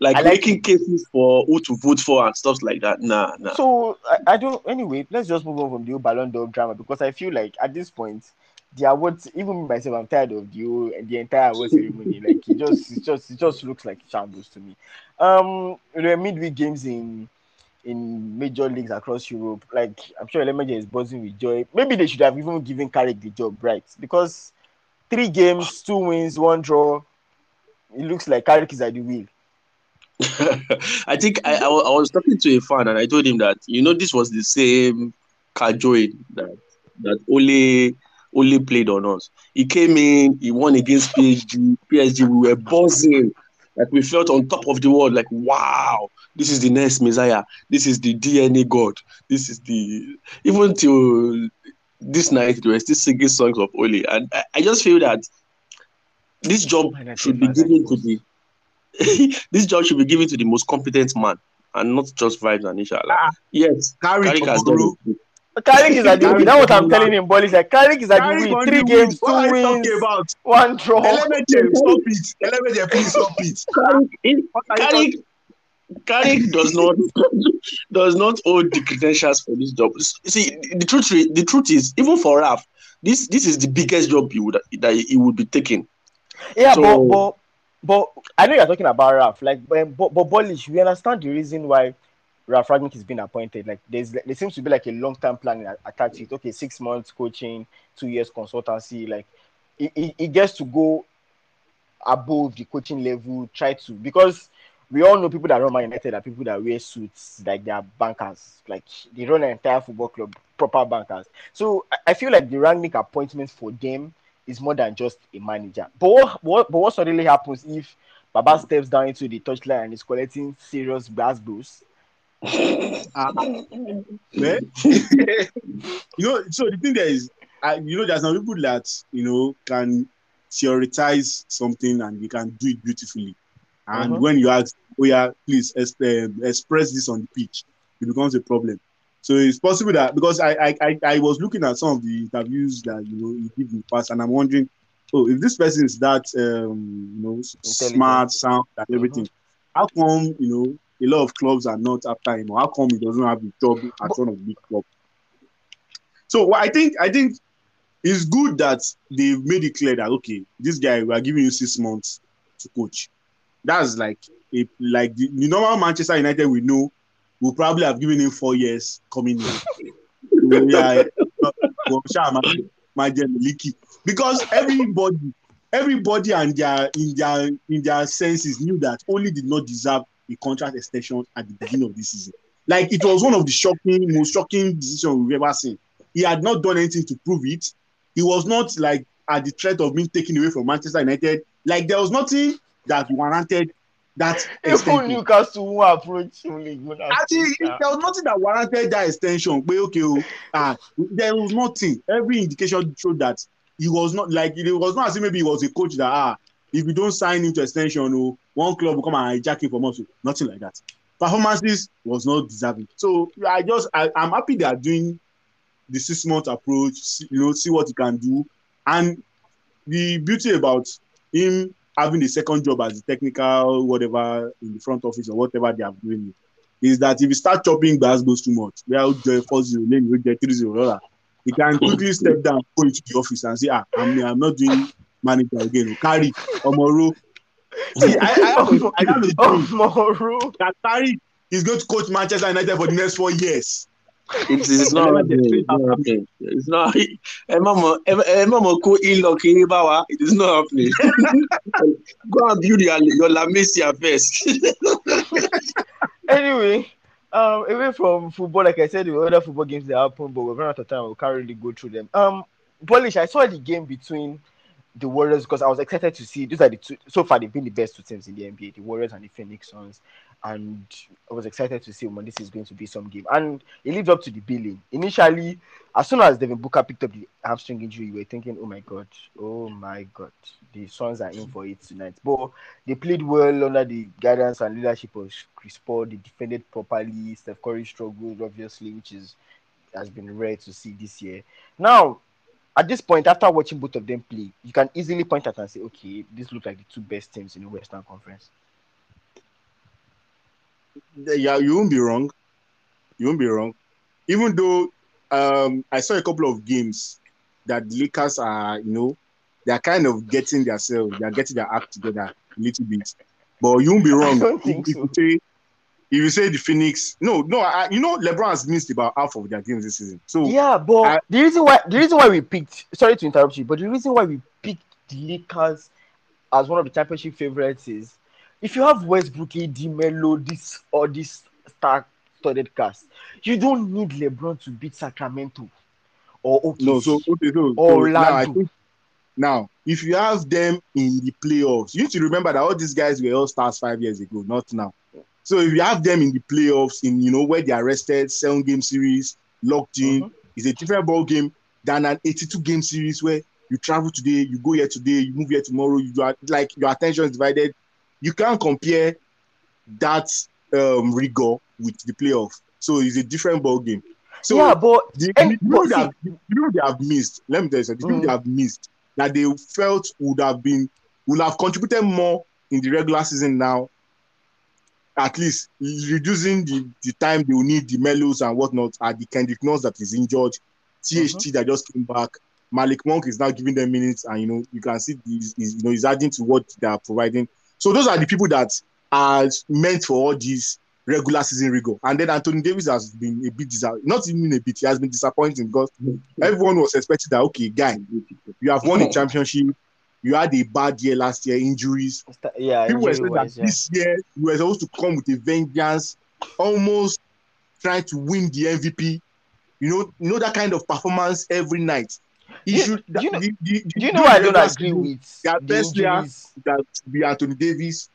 like making cases for who to vote for and stuff like that nah nah So I, I don't. Anyway, let's just move on from the whole Ballon d'Or drama because I feel like at this point, the awards, even myself, I'm tired of the whole the entire award ceremony. Like it just, it just, it just looks like shambles to me. Um, the midweek games in in major leagues across Europe, like I'm sure Lemanja is buzzing with joy. Maybe they should have even given Carrick the job, right? Because three games, two wins, one draw. It looks like Carrick is at the wheel. <laughs> I think I, I, I was talking to a fan and I told him that you know this was the same Kajoin that that Ole Ole played on us. He came in, he won against PSG. PSG, we were buzzing. Like we felt on top of the world, like wow, this is the next Messiah. This is the DNA God. This is the even till this night they were still singing songs of Ole. And I, I just feel that this job Why should be given to the <laughs> this job should be given to the most competent man and not just vibes and inshallah. Ah. Yes, Carry Carrick has done it. Carrick is at the win. That's what I'm telling him, Boy. He's like Carrick is at Carry the win. on Three the games, win. What are two you wins, talking about? one draw. Elemeje, <laughs> stop it. Elemeje, please stop it. Carrick, Carrick, does not <laughs> does not hold the credentials for this job. See, the truth is, the truth is, even for Raf, this this is the biggest job he would that he would be taking. Yeah, So- but but but I know you're talking about Raf. Like, but but, but Bolish, we understand the reason why Raf Rangnick is being appointed. Like, there's there seems to be like a long term plan at- attached to it. Okay, six months coaching, two years consultancy. Like, he, he, he gets to go above the coaching level. Try to because we all know people that run Man United are people that wear suits, like they are bankers. Like they run an entire football club, proper bankers. So I- I feel like the Rangnick appointment for them is more than just a manager. But what, what but what suddenly happens if Baba steps down into the touchline and is collecting serious brass boost? <laughs> Ah, well, <laughs> you know, so the thing there is, I, you know, there's some people that you know can theorize something and they can do it beautifully. And Mhm. when you ask, "Oh yeah, please ex- um, express this on the pitch," it becomes a problem. So it's possible that because I, I I I was looking at some of the interviews that you know he did in the past, and I'm wondering, oh, if this person is that um you know smart, sound, and everything, how come you know a lot of clubs are not after him, or how come he doesn't have a job at one of the big clubs? So what I think I think it's good that they've made it clear that okay, this guy we are giving you six months to coach. That's like a like the, the normal Manchester United we know will probably have given him four years coming in. So, yeah, well, sha, ma- ma jẹ miliki. because everybody everybody and their in their in their senses knew that Ole did not deserve a contract extension at the beginning of the season. Like it was one of the shocking, most shocking decisions we've ever seen. He had not done anything to prove it. He was not like at the threat of being taken away from Manchester United. Like there was nothing that warranted that <laughs> Even extension. Newcastle won't approach Actually, there was nothing that warranted that extension. But okay, ah, there was nothing. Every indication showed that he was not like it was not as if maybe he was a coach that ah, if we don't sign him to extension, one club will come and hijack him from us. Nothing like that. Performances was not deserving. So I just I, I'm happy they are doing the six month approach. You know, see what he can do, and the beauty about him having a second job as a technical whatever in the front office or whatever they are doing is that if you start chopping Glasgow too much, we are four zero, then you get three zero. You can <laughs> quickly step down, go into the office and say, ah, I'm, I'm not doing manager again. Carry Omoro. See, I, I have a, I <laughs> have Oh, dream that Carry is going to coach Manchester United for the next four years. It is not happening. It's not happening. It's not. Ẹ má mọ̀ ẹ má kó in-law kiri bá wa. It is not happening. <laughs> Go and build your your La Masia first. <laughs> Anyway, um, away from football, like I said, the other football games that happen, but we're running out of time. We'll can't really go through them. Um, Bolish, I saw the game between the Warriors because I was excited to see these are the two so far they've been the best two teams in the NBA, the Warriors and the Phoenix Suns. And I was excited to see oh, when this is going to be some game. And it lived up to the billing. Initially, as soon as Devin Booker picked up the hamstring injury, you were thinking, Oh my god, oh my god, the Suns are in for it tonight. But they played well under the guidance and leadership of Chris Paul. They defended properly. Steph Curry struggled, obviously, which is has been rare to see this year. Now, at this point, after watching both of them play, you can easily point at and say, okay, this look like the two best teams in the Western Conference. Yeah, you won't be wrong. You won't be wrong. Even though um, I saw a couple of games that the Lakers are, you know, they are kind of getting themselves, they are getting their act together a little bit. But you won't be wrong. if, think if you say if you say the Phoenix, no, no, I, you know, LeBron has missed about half of their games this season. So Yeah, but I- the reason why the reason why we picked sorry to interrupt you, but the reason why we picked the Lakers as one of the championship favorites is if you have Westbrook, AD, Melo, this or this star-studded cast, you don't need LeBron to beat Sacramento or. No, so okay, so, so now I think now if you have them in the playoffs, you to remember that all these guys were all stars five years ago, not now. So if you have them in the playoffs, in you know where they are rested, seven game series, locked in, Mhm. is a different ball game than an 82 game series where you travel today, you go here today, you move here tomorrow, you are like your attention is divided. You can't compare that um rigor with the playoff. So it's a different ball game. So yeah, but the, and- the people have, the people they have missed, let me tell you something, the people Mm. they have missed that they felt would have been would have contributed more in the regular season now, at least reducing the, the time they will need the Melos and whatnot are the Kendrick Nunns that is injured, THT that just came back. Malik Monk is now giving them minutes, and you know you can see he's, he's, you know he's adding to what they are providing. So those are the people that are meant for all these regular season rigor. And then Anthony Davis has been a bit disa- not even a bit, he has been disappointing because everyone was expecting that okay, guy, you have won a championship, you had a bad year last year, injuries. yeah, People were saying that yeah. this year you were supposed to come with a vengeance, almost trying to win the MVP. You know, you know that kind of performance every night. He You- should. you know- the, Do you know I don't agree with their the best player- that should be Anthony Davis.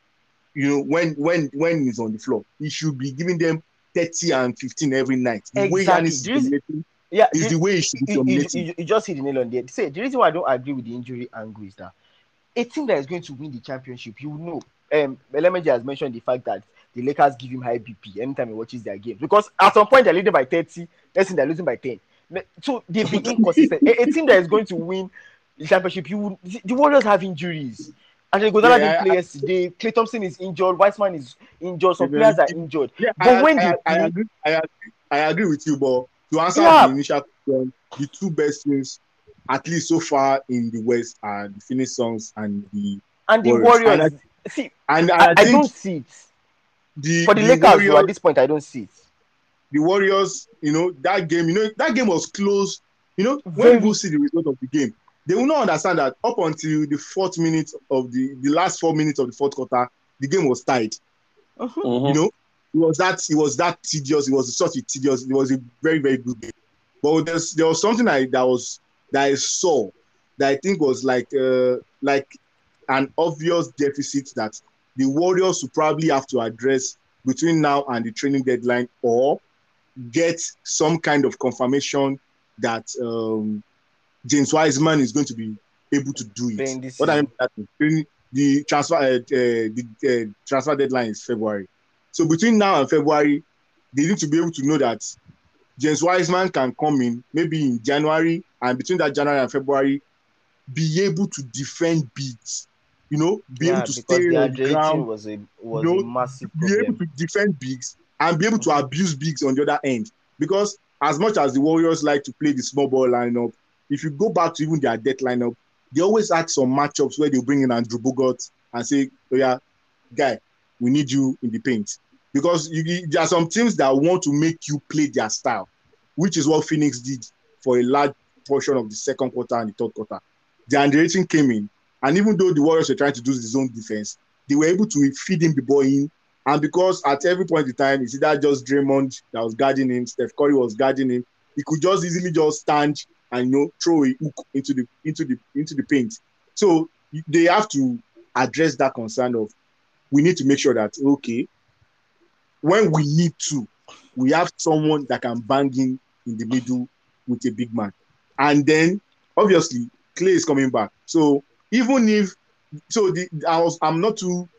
You know, when when when he's on the floor, he should be giving them 30 and 15 every night. The way Exactly. Is dominating Yeah, is the- the way he should be dominating. you, you just hit the nail on the head. Say the reason why I don't agree with the injury angle is that a team that is going to win the championship, you know, um, Elemeji has mentioned the fact that the Lakers give him high BP anytime he watches their games because at some point they're leading by 30, next thing they're losing by 10. So they've been inconsistent. a, a team that is going to win the championship, you would, the, Warriors have injuries. And they go down Yeah, I- players today. Klay Thompson is injured, Wiseman is injured, some Yeah, players are injured. Yeah, But I, when I, I, play- agree, I, agree, I agree with you, but to answer Yeah. the initial question, the two best teams, at least so far in the West, are the Phoenix Suns and the And the Warriors. Warriors, And see, and I, I, I don't see it. the For the, the Lakers, Warriors, at this point, I don't see it. The Warriors, you know, that game, you know, that game was close. You know, when Very. people see the result of the game, they will not understand that up until the fourth minute of the the last four minutes of the fourth quarter, the game was tied. Mhm. Mhm. You know, it was that it was that tedious. It was such a tedious. It was a very very good game. But there's there was something I that was that I saw that I think was like uh like an obvious deficit that the Warriors will probably have to address between now and the training deadline, or get some kind of confirmation that um, James Wiseman is going to be able to do it. What I mean by that is the transfer uh, uh, the uh, transfer deadline is February. So between now and February, they need to be able to know that James Wiseman can come in maybe in January, and between that January and February, be able to defend beats. You know, be yeah, able to stay on the ground, was a was you a know, massive be able to defend bigs and be able to abuse bigs on the other end. Because as much as the Warriors like to play the small ball lineup, if you go back to even their death lineup, they always had some matchups where they bring in Andrew Bogut and say, "Oh yeah, guy, we need you in the paint." Because you, there are some teams that want to make you play their style, which is what Phoenix did for a large portion of the second quarter and the third quarter. The underrating came in, and even though the Warriors were trying to do the zone defense, they were able to feed him the ball in. And because at every point in time, it's either just Draymond that was guarding him, Steph Curry was guarding him, he could just easily just stand and you know throw a hook into the into the into the paint. So they have to address that concern of we need to make sure that okay, when we need to, we have someone that can bang in in the middle with a big man. And then obviously Klay is coming back. So even if so the I was I'm not too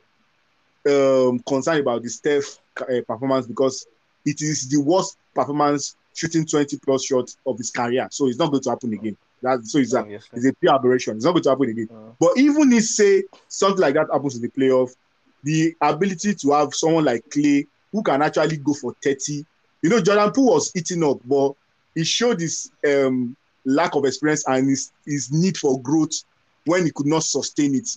um concerned about the Steph uh, performance because it is the worst performance shooting 20 plus shots of his career. So it's not going to happen again. That so it's a, it's a pure aberration. It's not going to happen again. But even if say something like that happens in the playoff, the ability to have someone like Klay who can actually go for 30, you know, Jordan Poole was eating up, but he showed his um, lack of experience and his, his need for growth when he could not sustain it.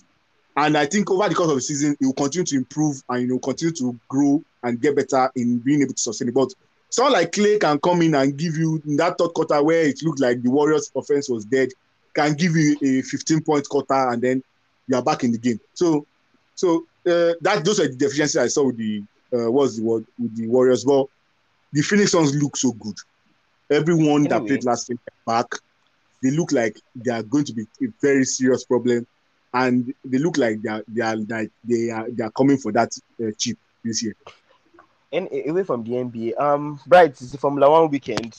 And I think over the course of the season, he will continue to improve and you know continue to grow and get better in being able to sustain it. But someone like Klay can come in and give you in that third quarter where it looked like the Warriors' offense was dead, can give you a 15 point quarter and then you are back in the game. So, so uh, that those are the deficiencies I saw with the uh, what's the word with the Warriors. But the Phoenix Suns look so good. Everyone that played last week back, they look like they are going to be a very serious problem, and they look like they are they are like they are they are coming for that uh, chip this year. And away from the NBA, um, Bright, it's the Formula One weekend.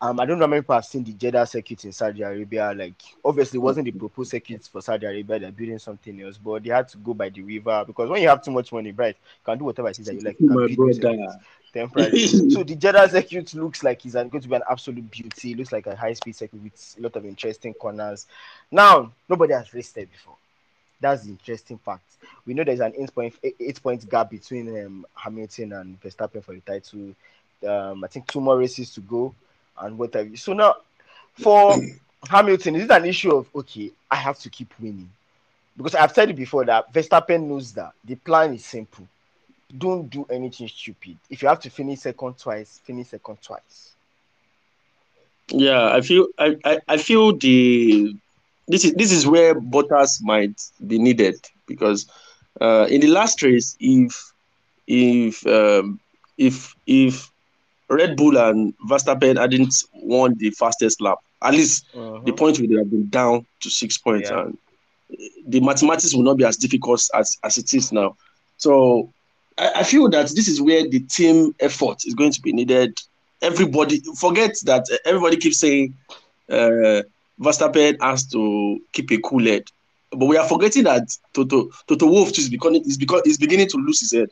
Um, I don't know how many people have seen the Jeddah circuit in Saudi Arabia. Like, obviously, it wasn't the proposed circuit for Saudi Arabia. They're building something else, but they had to go by the river because when you have too much money, Bright, you can do whatever it is that you like. You My brother. circuits temporarily. <laughs> so the Jeddah circuit looks like it's going to be an absolute beauty. It looks like a high-speed circuit with a lot of interesting corners. Now, nobody has raced there before. That's the interesting fact. We know there's an eight point eight point gap between um, Hamilton and Verstappen for the title. Um, I think two more races to go, and what have you. So now, for <coughs> Hamilton, is it an issue of okay, I have to keep winning? Because I've said it before that Verstappen knows that the plan is simple. Don't do anything stupid. If you have to finish second twice, finish second twice. Yeah, I feel I, I, I feel the this is this is where Bottas might be needed because uh, in the last race, if if um, if if Red Bull and Verstappen hadn't won the fastest lap, at least the point would have been down to six points, Yeah. and the mathematics will not be as difficult as, as it is now. So I, I feel that this is where the team effort is going to be needed. Everybody forget that everybody keeps saying uh, Verstappen has to keep a cool head, but we are forgetting that Toto Toto Wolff is becoming is because is beginning to lose his head.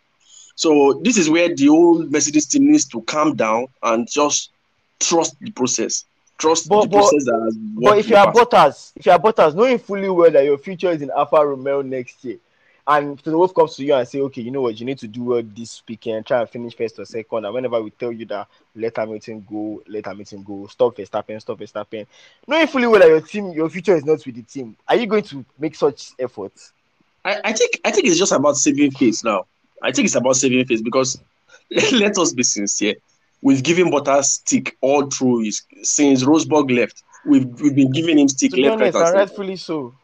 So this is where the old Mercedes team needs to calm down and just trust the process. Trust But- the but- process that has But if you are. Bottas, if you are Bottas, knowing fully well that your future is in Alfa Romeo next year, and the Wolff comes to you and say, okay, you know what, you need to do well this weekend, try and finish first or second, and whenever we tell you that let Hamilton go, let Hamilton go, stop Verstappen, stop Verstappen, knowing fully well that your team, your future is not with the team, are you going to make such efforts? I, I think I think it's just about saving face now. I think it's about saving face because <laughs> let us be sincere. We've given Bottas stick all through his since Rosberg left. We've we've been giving him stick To left, right, honest, and and rightfully so.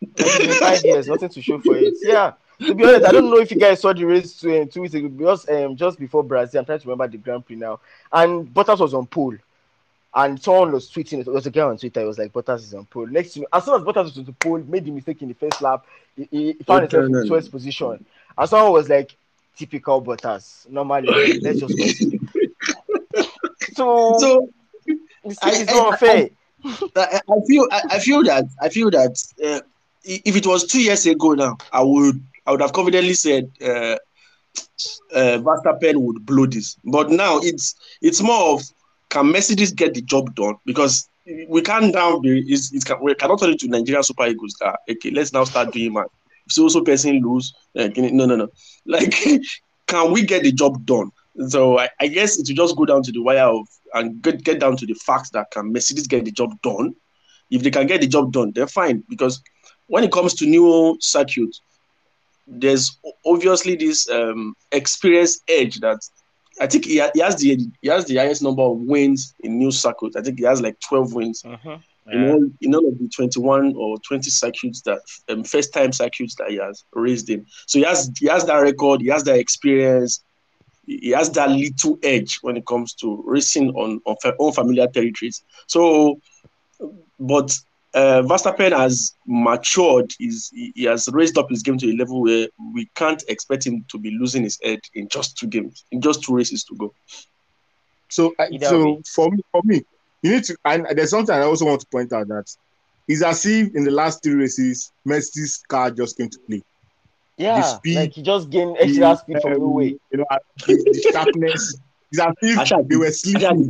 Like, it's been five years, nothing to show for it. Yeah. To be honest, I don't know if you guys saw the race two, two weeks ago, because um, just before Brazil, I'm trying to remember the Grand Prix now. And Bottas was on pole. And someone was tweeting, it was a guy on Twitter, it was like, Bottas is on pole. Next to me, as soon as Bottas was on the pole, made the mistake in the first lap, he, he found himself in Okay. 12th position. And someone was like, typical Bottas. Normally, let's just continue. <laughs> So, So it's, I- it's I- not I- fair. I, I feel I, I feel that I feel that uh, i- if it was two years ago now, I would I would have confidently said uh, uh, Verstappen would blow this. But now it's it's more of can Mercedes get the job done because we can't now be it's, it's we cannot turn it to Nigerian Super Eagles that okay let's now start doing man. If so so person lose, uh, can it- no no no <laughs> like can we get the job done? So I, I guess it will just go down to the wire of and get, get down to the facts that can Mercedes get the job done. If they can get the job done, they're fine. Because when it comes to new circuits, there's obviously this um, experience edge that I think he, ha- he has the he has the highest number of wins in new circuits. I think he has like 12 wins in all in all of the 21 or 20 circuits that um, first time circuits that he has raised in. So he has he has that record, he has that experience, he has that little edge when it comes to racing on on fa- unfamiliar territories. So, but uh, Verstappen has matured. He's, he he has raised up his game to a level where we can't expect him to be losing his head in just two games, in just two races to go. So, I, so for me, for me, you need to. And there's something I also want to point out that it's as if in the last three races, Mercedes car just came to play. Yeah, speed, like he just gained extra The, speed from um, nowhere. You know, the, the sharpness. It's as if they were sleeping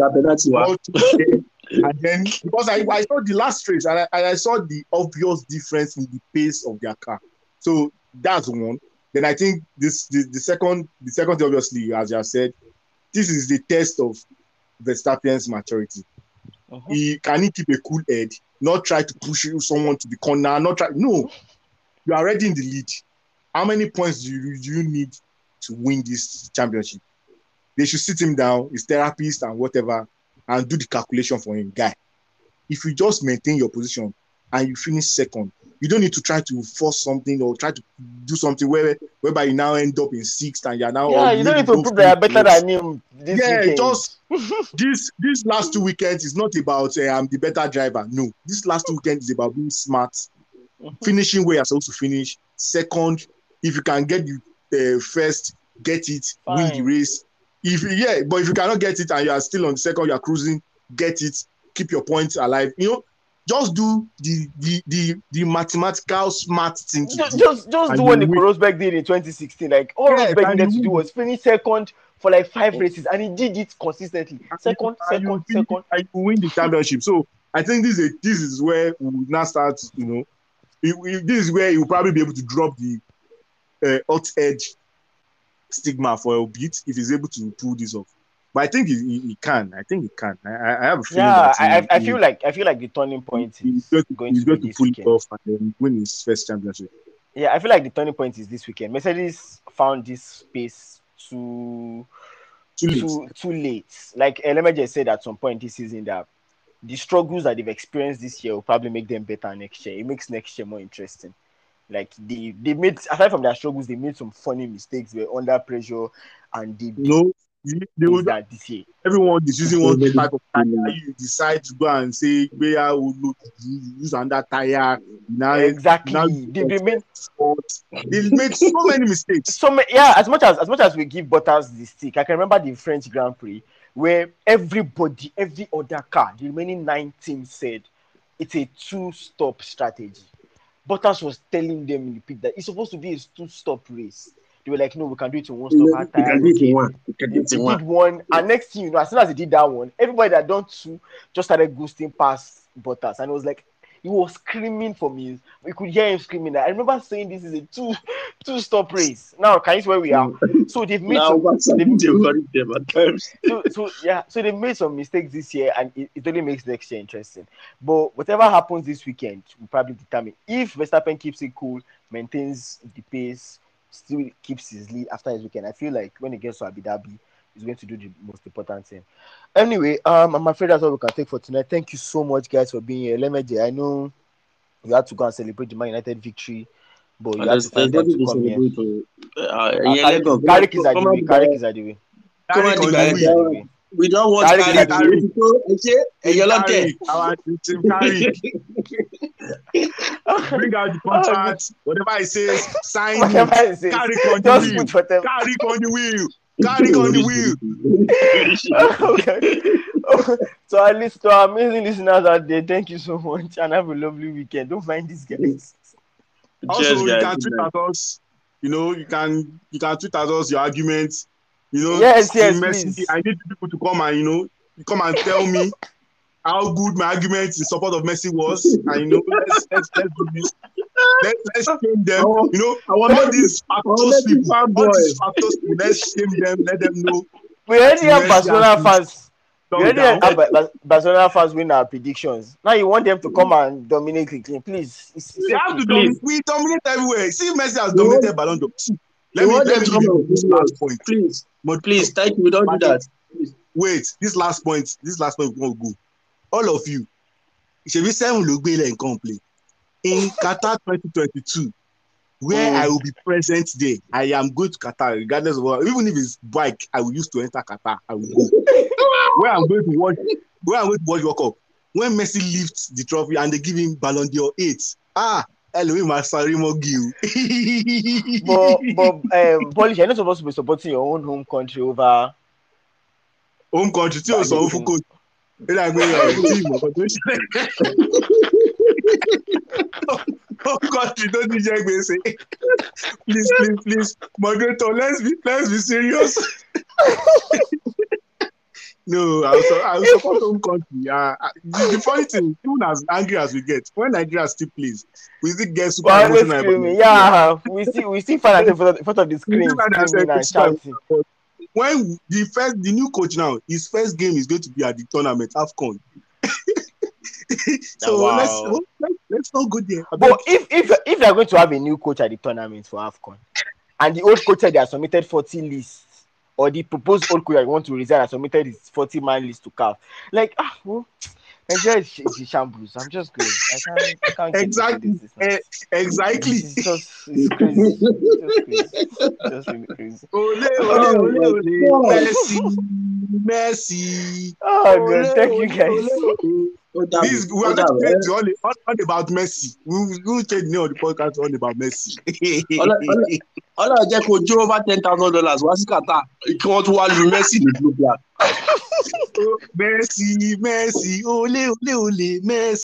that penalty, wa. all through the game. And then because I, I saw the last race and I, and I saw the obvious difference in the pace of their car. So that's one. Then I think this the, the second the second obviously as you have said, this is the test of Verstappen's maturity. Mhm. He can he keep a cool head, not try to push you- someone to the corner, not try. No, you are already in the lead. How many points do you, do you need to win this championship? They should sit him down, his therapist and whatever, and do the calculation for him. Guy, if you just maintain your position and you finish second, you don't need to try to force something or try to do something where whereby you now end up in sixth and you're now Yeah, you don't need to prove that better than him this yeah, weekend. just <laughs> this this last two weekends is not about uh, I'm the better driver. No, this last two weekends is about being smart, <laughs> finishing where you're supposed to finish. Second, if you can get the uh, first, get it, win the race. If yeah, but if you cannot get it and you are still on the second, you are cruising, get it, keep your points alive. You know, just do the the the the mathematical smart thing just do. just, just do you what Nico win. Rosberg did in 2016. Like all Yes, Rosberg needed to do was finish second for like five races, and he did it consistently. Second, And you second, finish- second. I win the championship. So I think this is this is where we now start. You know, it- it- this is where you will probably be able to drop the uh, hot edge stigma for a bit if he's able to pull this off. But I think he, he, he can. I think he can. I, I have a feeling Yeah, that he, I, I, feel like I feel like the turning point he's is going to, going to going to pull weekend. it off and then win his first championship. Yeah, I feel like the turning point is this weekend. Mercedes found this space too Too late. too too late. Like eh, Elemeje just said at some point this season that the struggles that they've experienced this year will probably make them better next year. It makes next year more interesting. Like they they made aside from their struggles, they made some funny mistakes. They were under pressure and they did You they things would, that this year. everyone is using one type of tire. You decide to go and say, where will look, you use another tire. Now, Exactly. now They, they made they made so <laughs> many mistakes. so ma- yeah, as much as as much as we give Bottas the stick, I can remember the French Grand Prix where everybody, every other car, the remaining nine teams said it's a two-stop strategy. Bottas was telling them in the pit that it's supposed to be a two-stop race. They were like, no, we can do it in one stop. You Our can do it in one. You can do it in did one. one, and next thing you know, as soon as they did that one, everybody that done two just started ghosting past Bottas, and it was like he was screaming for me. We could hear him screaming. I remember saying this is a two two stop race. Now can you see where we are? So they've made Now, some, they've, them at times. so, so yeah, so they made some mistakes this year, and it, it only makes next year interesting. But whatever happens this weekend will probably determine if Verstappen keeps it cool, maintains the pace, still keeps his lead after his weekend. I feel like when it gets to Abu Dhabi, he's going to do the most important thing. Anyway, um, I'm afraid that's all we can take for tonight. Thank you so much, guys, for being here. Lemeje, I know you had to go and celebrate the Man United victory, but you And had to find there's to to come here. celebrate. oh. Uh, Uh, yeah, let go. Carrick is at the Come way. Carrick is at the way. Come on, Carrick on the the guy. wheel. Yeah. We don't want Carrick is Carrick. at the We go, I say, hey, you're not there. Carrick, our team Carrick. <laughs> Bring out the contract, whatever it says, sign <laughs> Whatever it. it Carrick on the wheel. put. Carrick on the wheel. Carrick on the wheel. okay. so at least to our amazing listeners out there, thank you so much and have a lovely weekend. Don't mind these guys. Also, Cheers, you can tweet at us. You know, you can you can tweet at us your arguments. You know, Yes, yes, Messi, please. I need people to come and you know come and tell me <laughs> how good my argument in support of Messi was. And you know, let's let's, let's do this. Let's let's <laughs> shame them. Oh, You know, I want all these factors want to people, all fanboy. these factors people, let's shame them. Let them know. We already have Barcelona fans. We already have Ba- Ba- Barcelona fans win our predictions. Now you want them to come and dominate quickly, please. It's, it's We have okay. to dominate. We dominate everywhere. See, Messi has dominated want- Ballon d'Or. See, You Let me let them me to give you this last point. Please, But please, thank you. We don't do that. wait this last point this last point we wan go all of you ṣebi seven ló gbé ilẹ̀ nǹkan play in qatar twenty twenty two where Mm. i will be present there. I am going to qatar regardless of what. Even if it's bike i will use to enter qatar. I will go. <laughs> Where i'm going to watch where i'm going to watch world cup. When messi lifts the trophy and they give him ballon d'or eight ah ẹlòmíì máa sáré mọ́gì o. But but um, Polish, you're not supposed to be supporting your own home country over. home country tí o sọ fún coach ó dà gbé ẹ tí ìmọ̀ kan tó ṣẹlẹ̀ <laughs> home country tó ti jẹ gbèsè. Please please please moderator let's be let's be serious. No i will su- i will support home country. Uh, uh, the, the funny thing even as angry as we get when nigeria still plays we still get super Well, emotional. Yeah, we see we see fans in front of, of the screen see find ourselves screaming and shouting. when the first the new coach now his first game is going to be at the tournament afcon <laughs> <laughs> so Wow. let's, let's let's not go there But if if if they are going to have a new coach at the tournament for AFCON, and the old coach said they have submitted 40 lists, or the proposed old coach that want to resign has submitted his 40 man list to CAF, like ah, well, Nigeria is, is shambles. I'm just going. I can't, I can't Exactly. this. Eh, exactly. It's just it's crazy. It's just crazy. It's just really crazy. Ole, ole, ole, ole. <laughs> Messi, Messi. Oh Ole, god, thank you ole, guys. ole, ole. Ó This we are going to dàbọ̀. change to all, all, all about Messi. We will we will change the name of the podcast to all about Messi. Ọlọ́- ọlọ́- Ọlọ́run jẹ́ kó jó over ten thousand dollars wá sí Qatar kí wọ́n tún wá lu Messi ní blue black. <laughs> Oh, Messi, Messi, ole, ole, ole, Messi.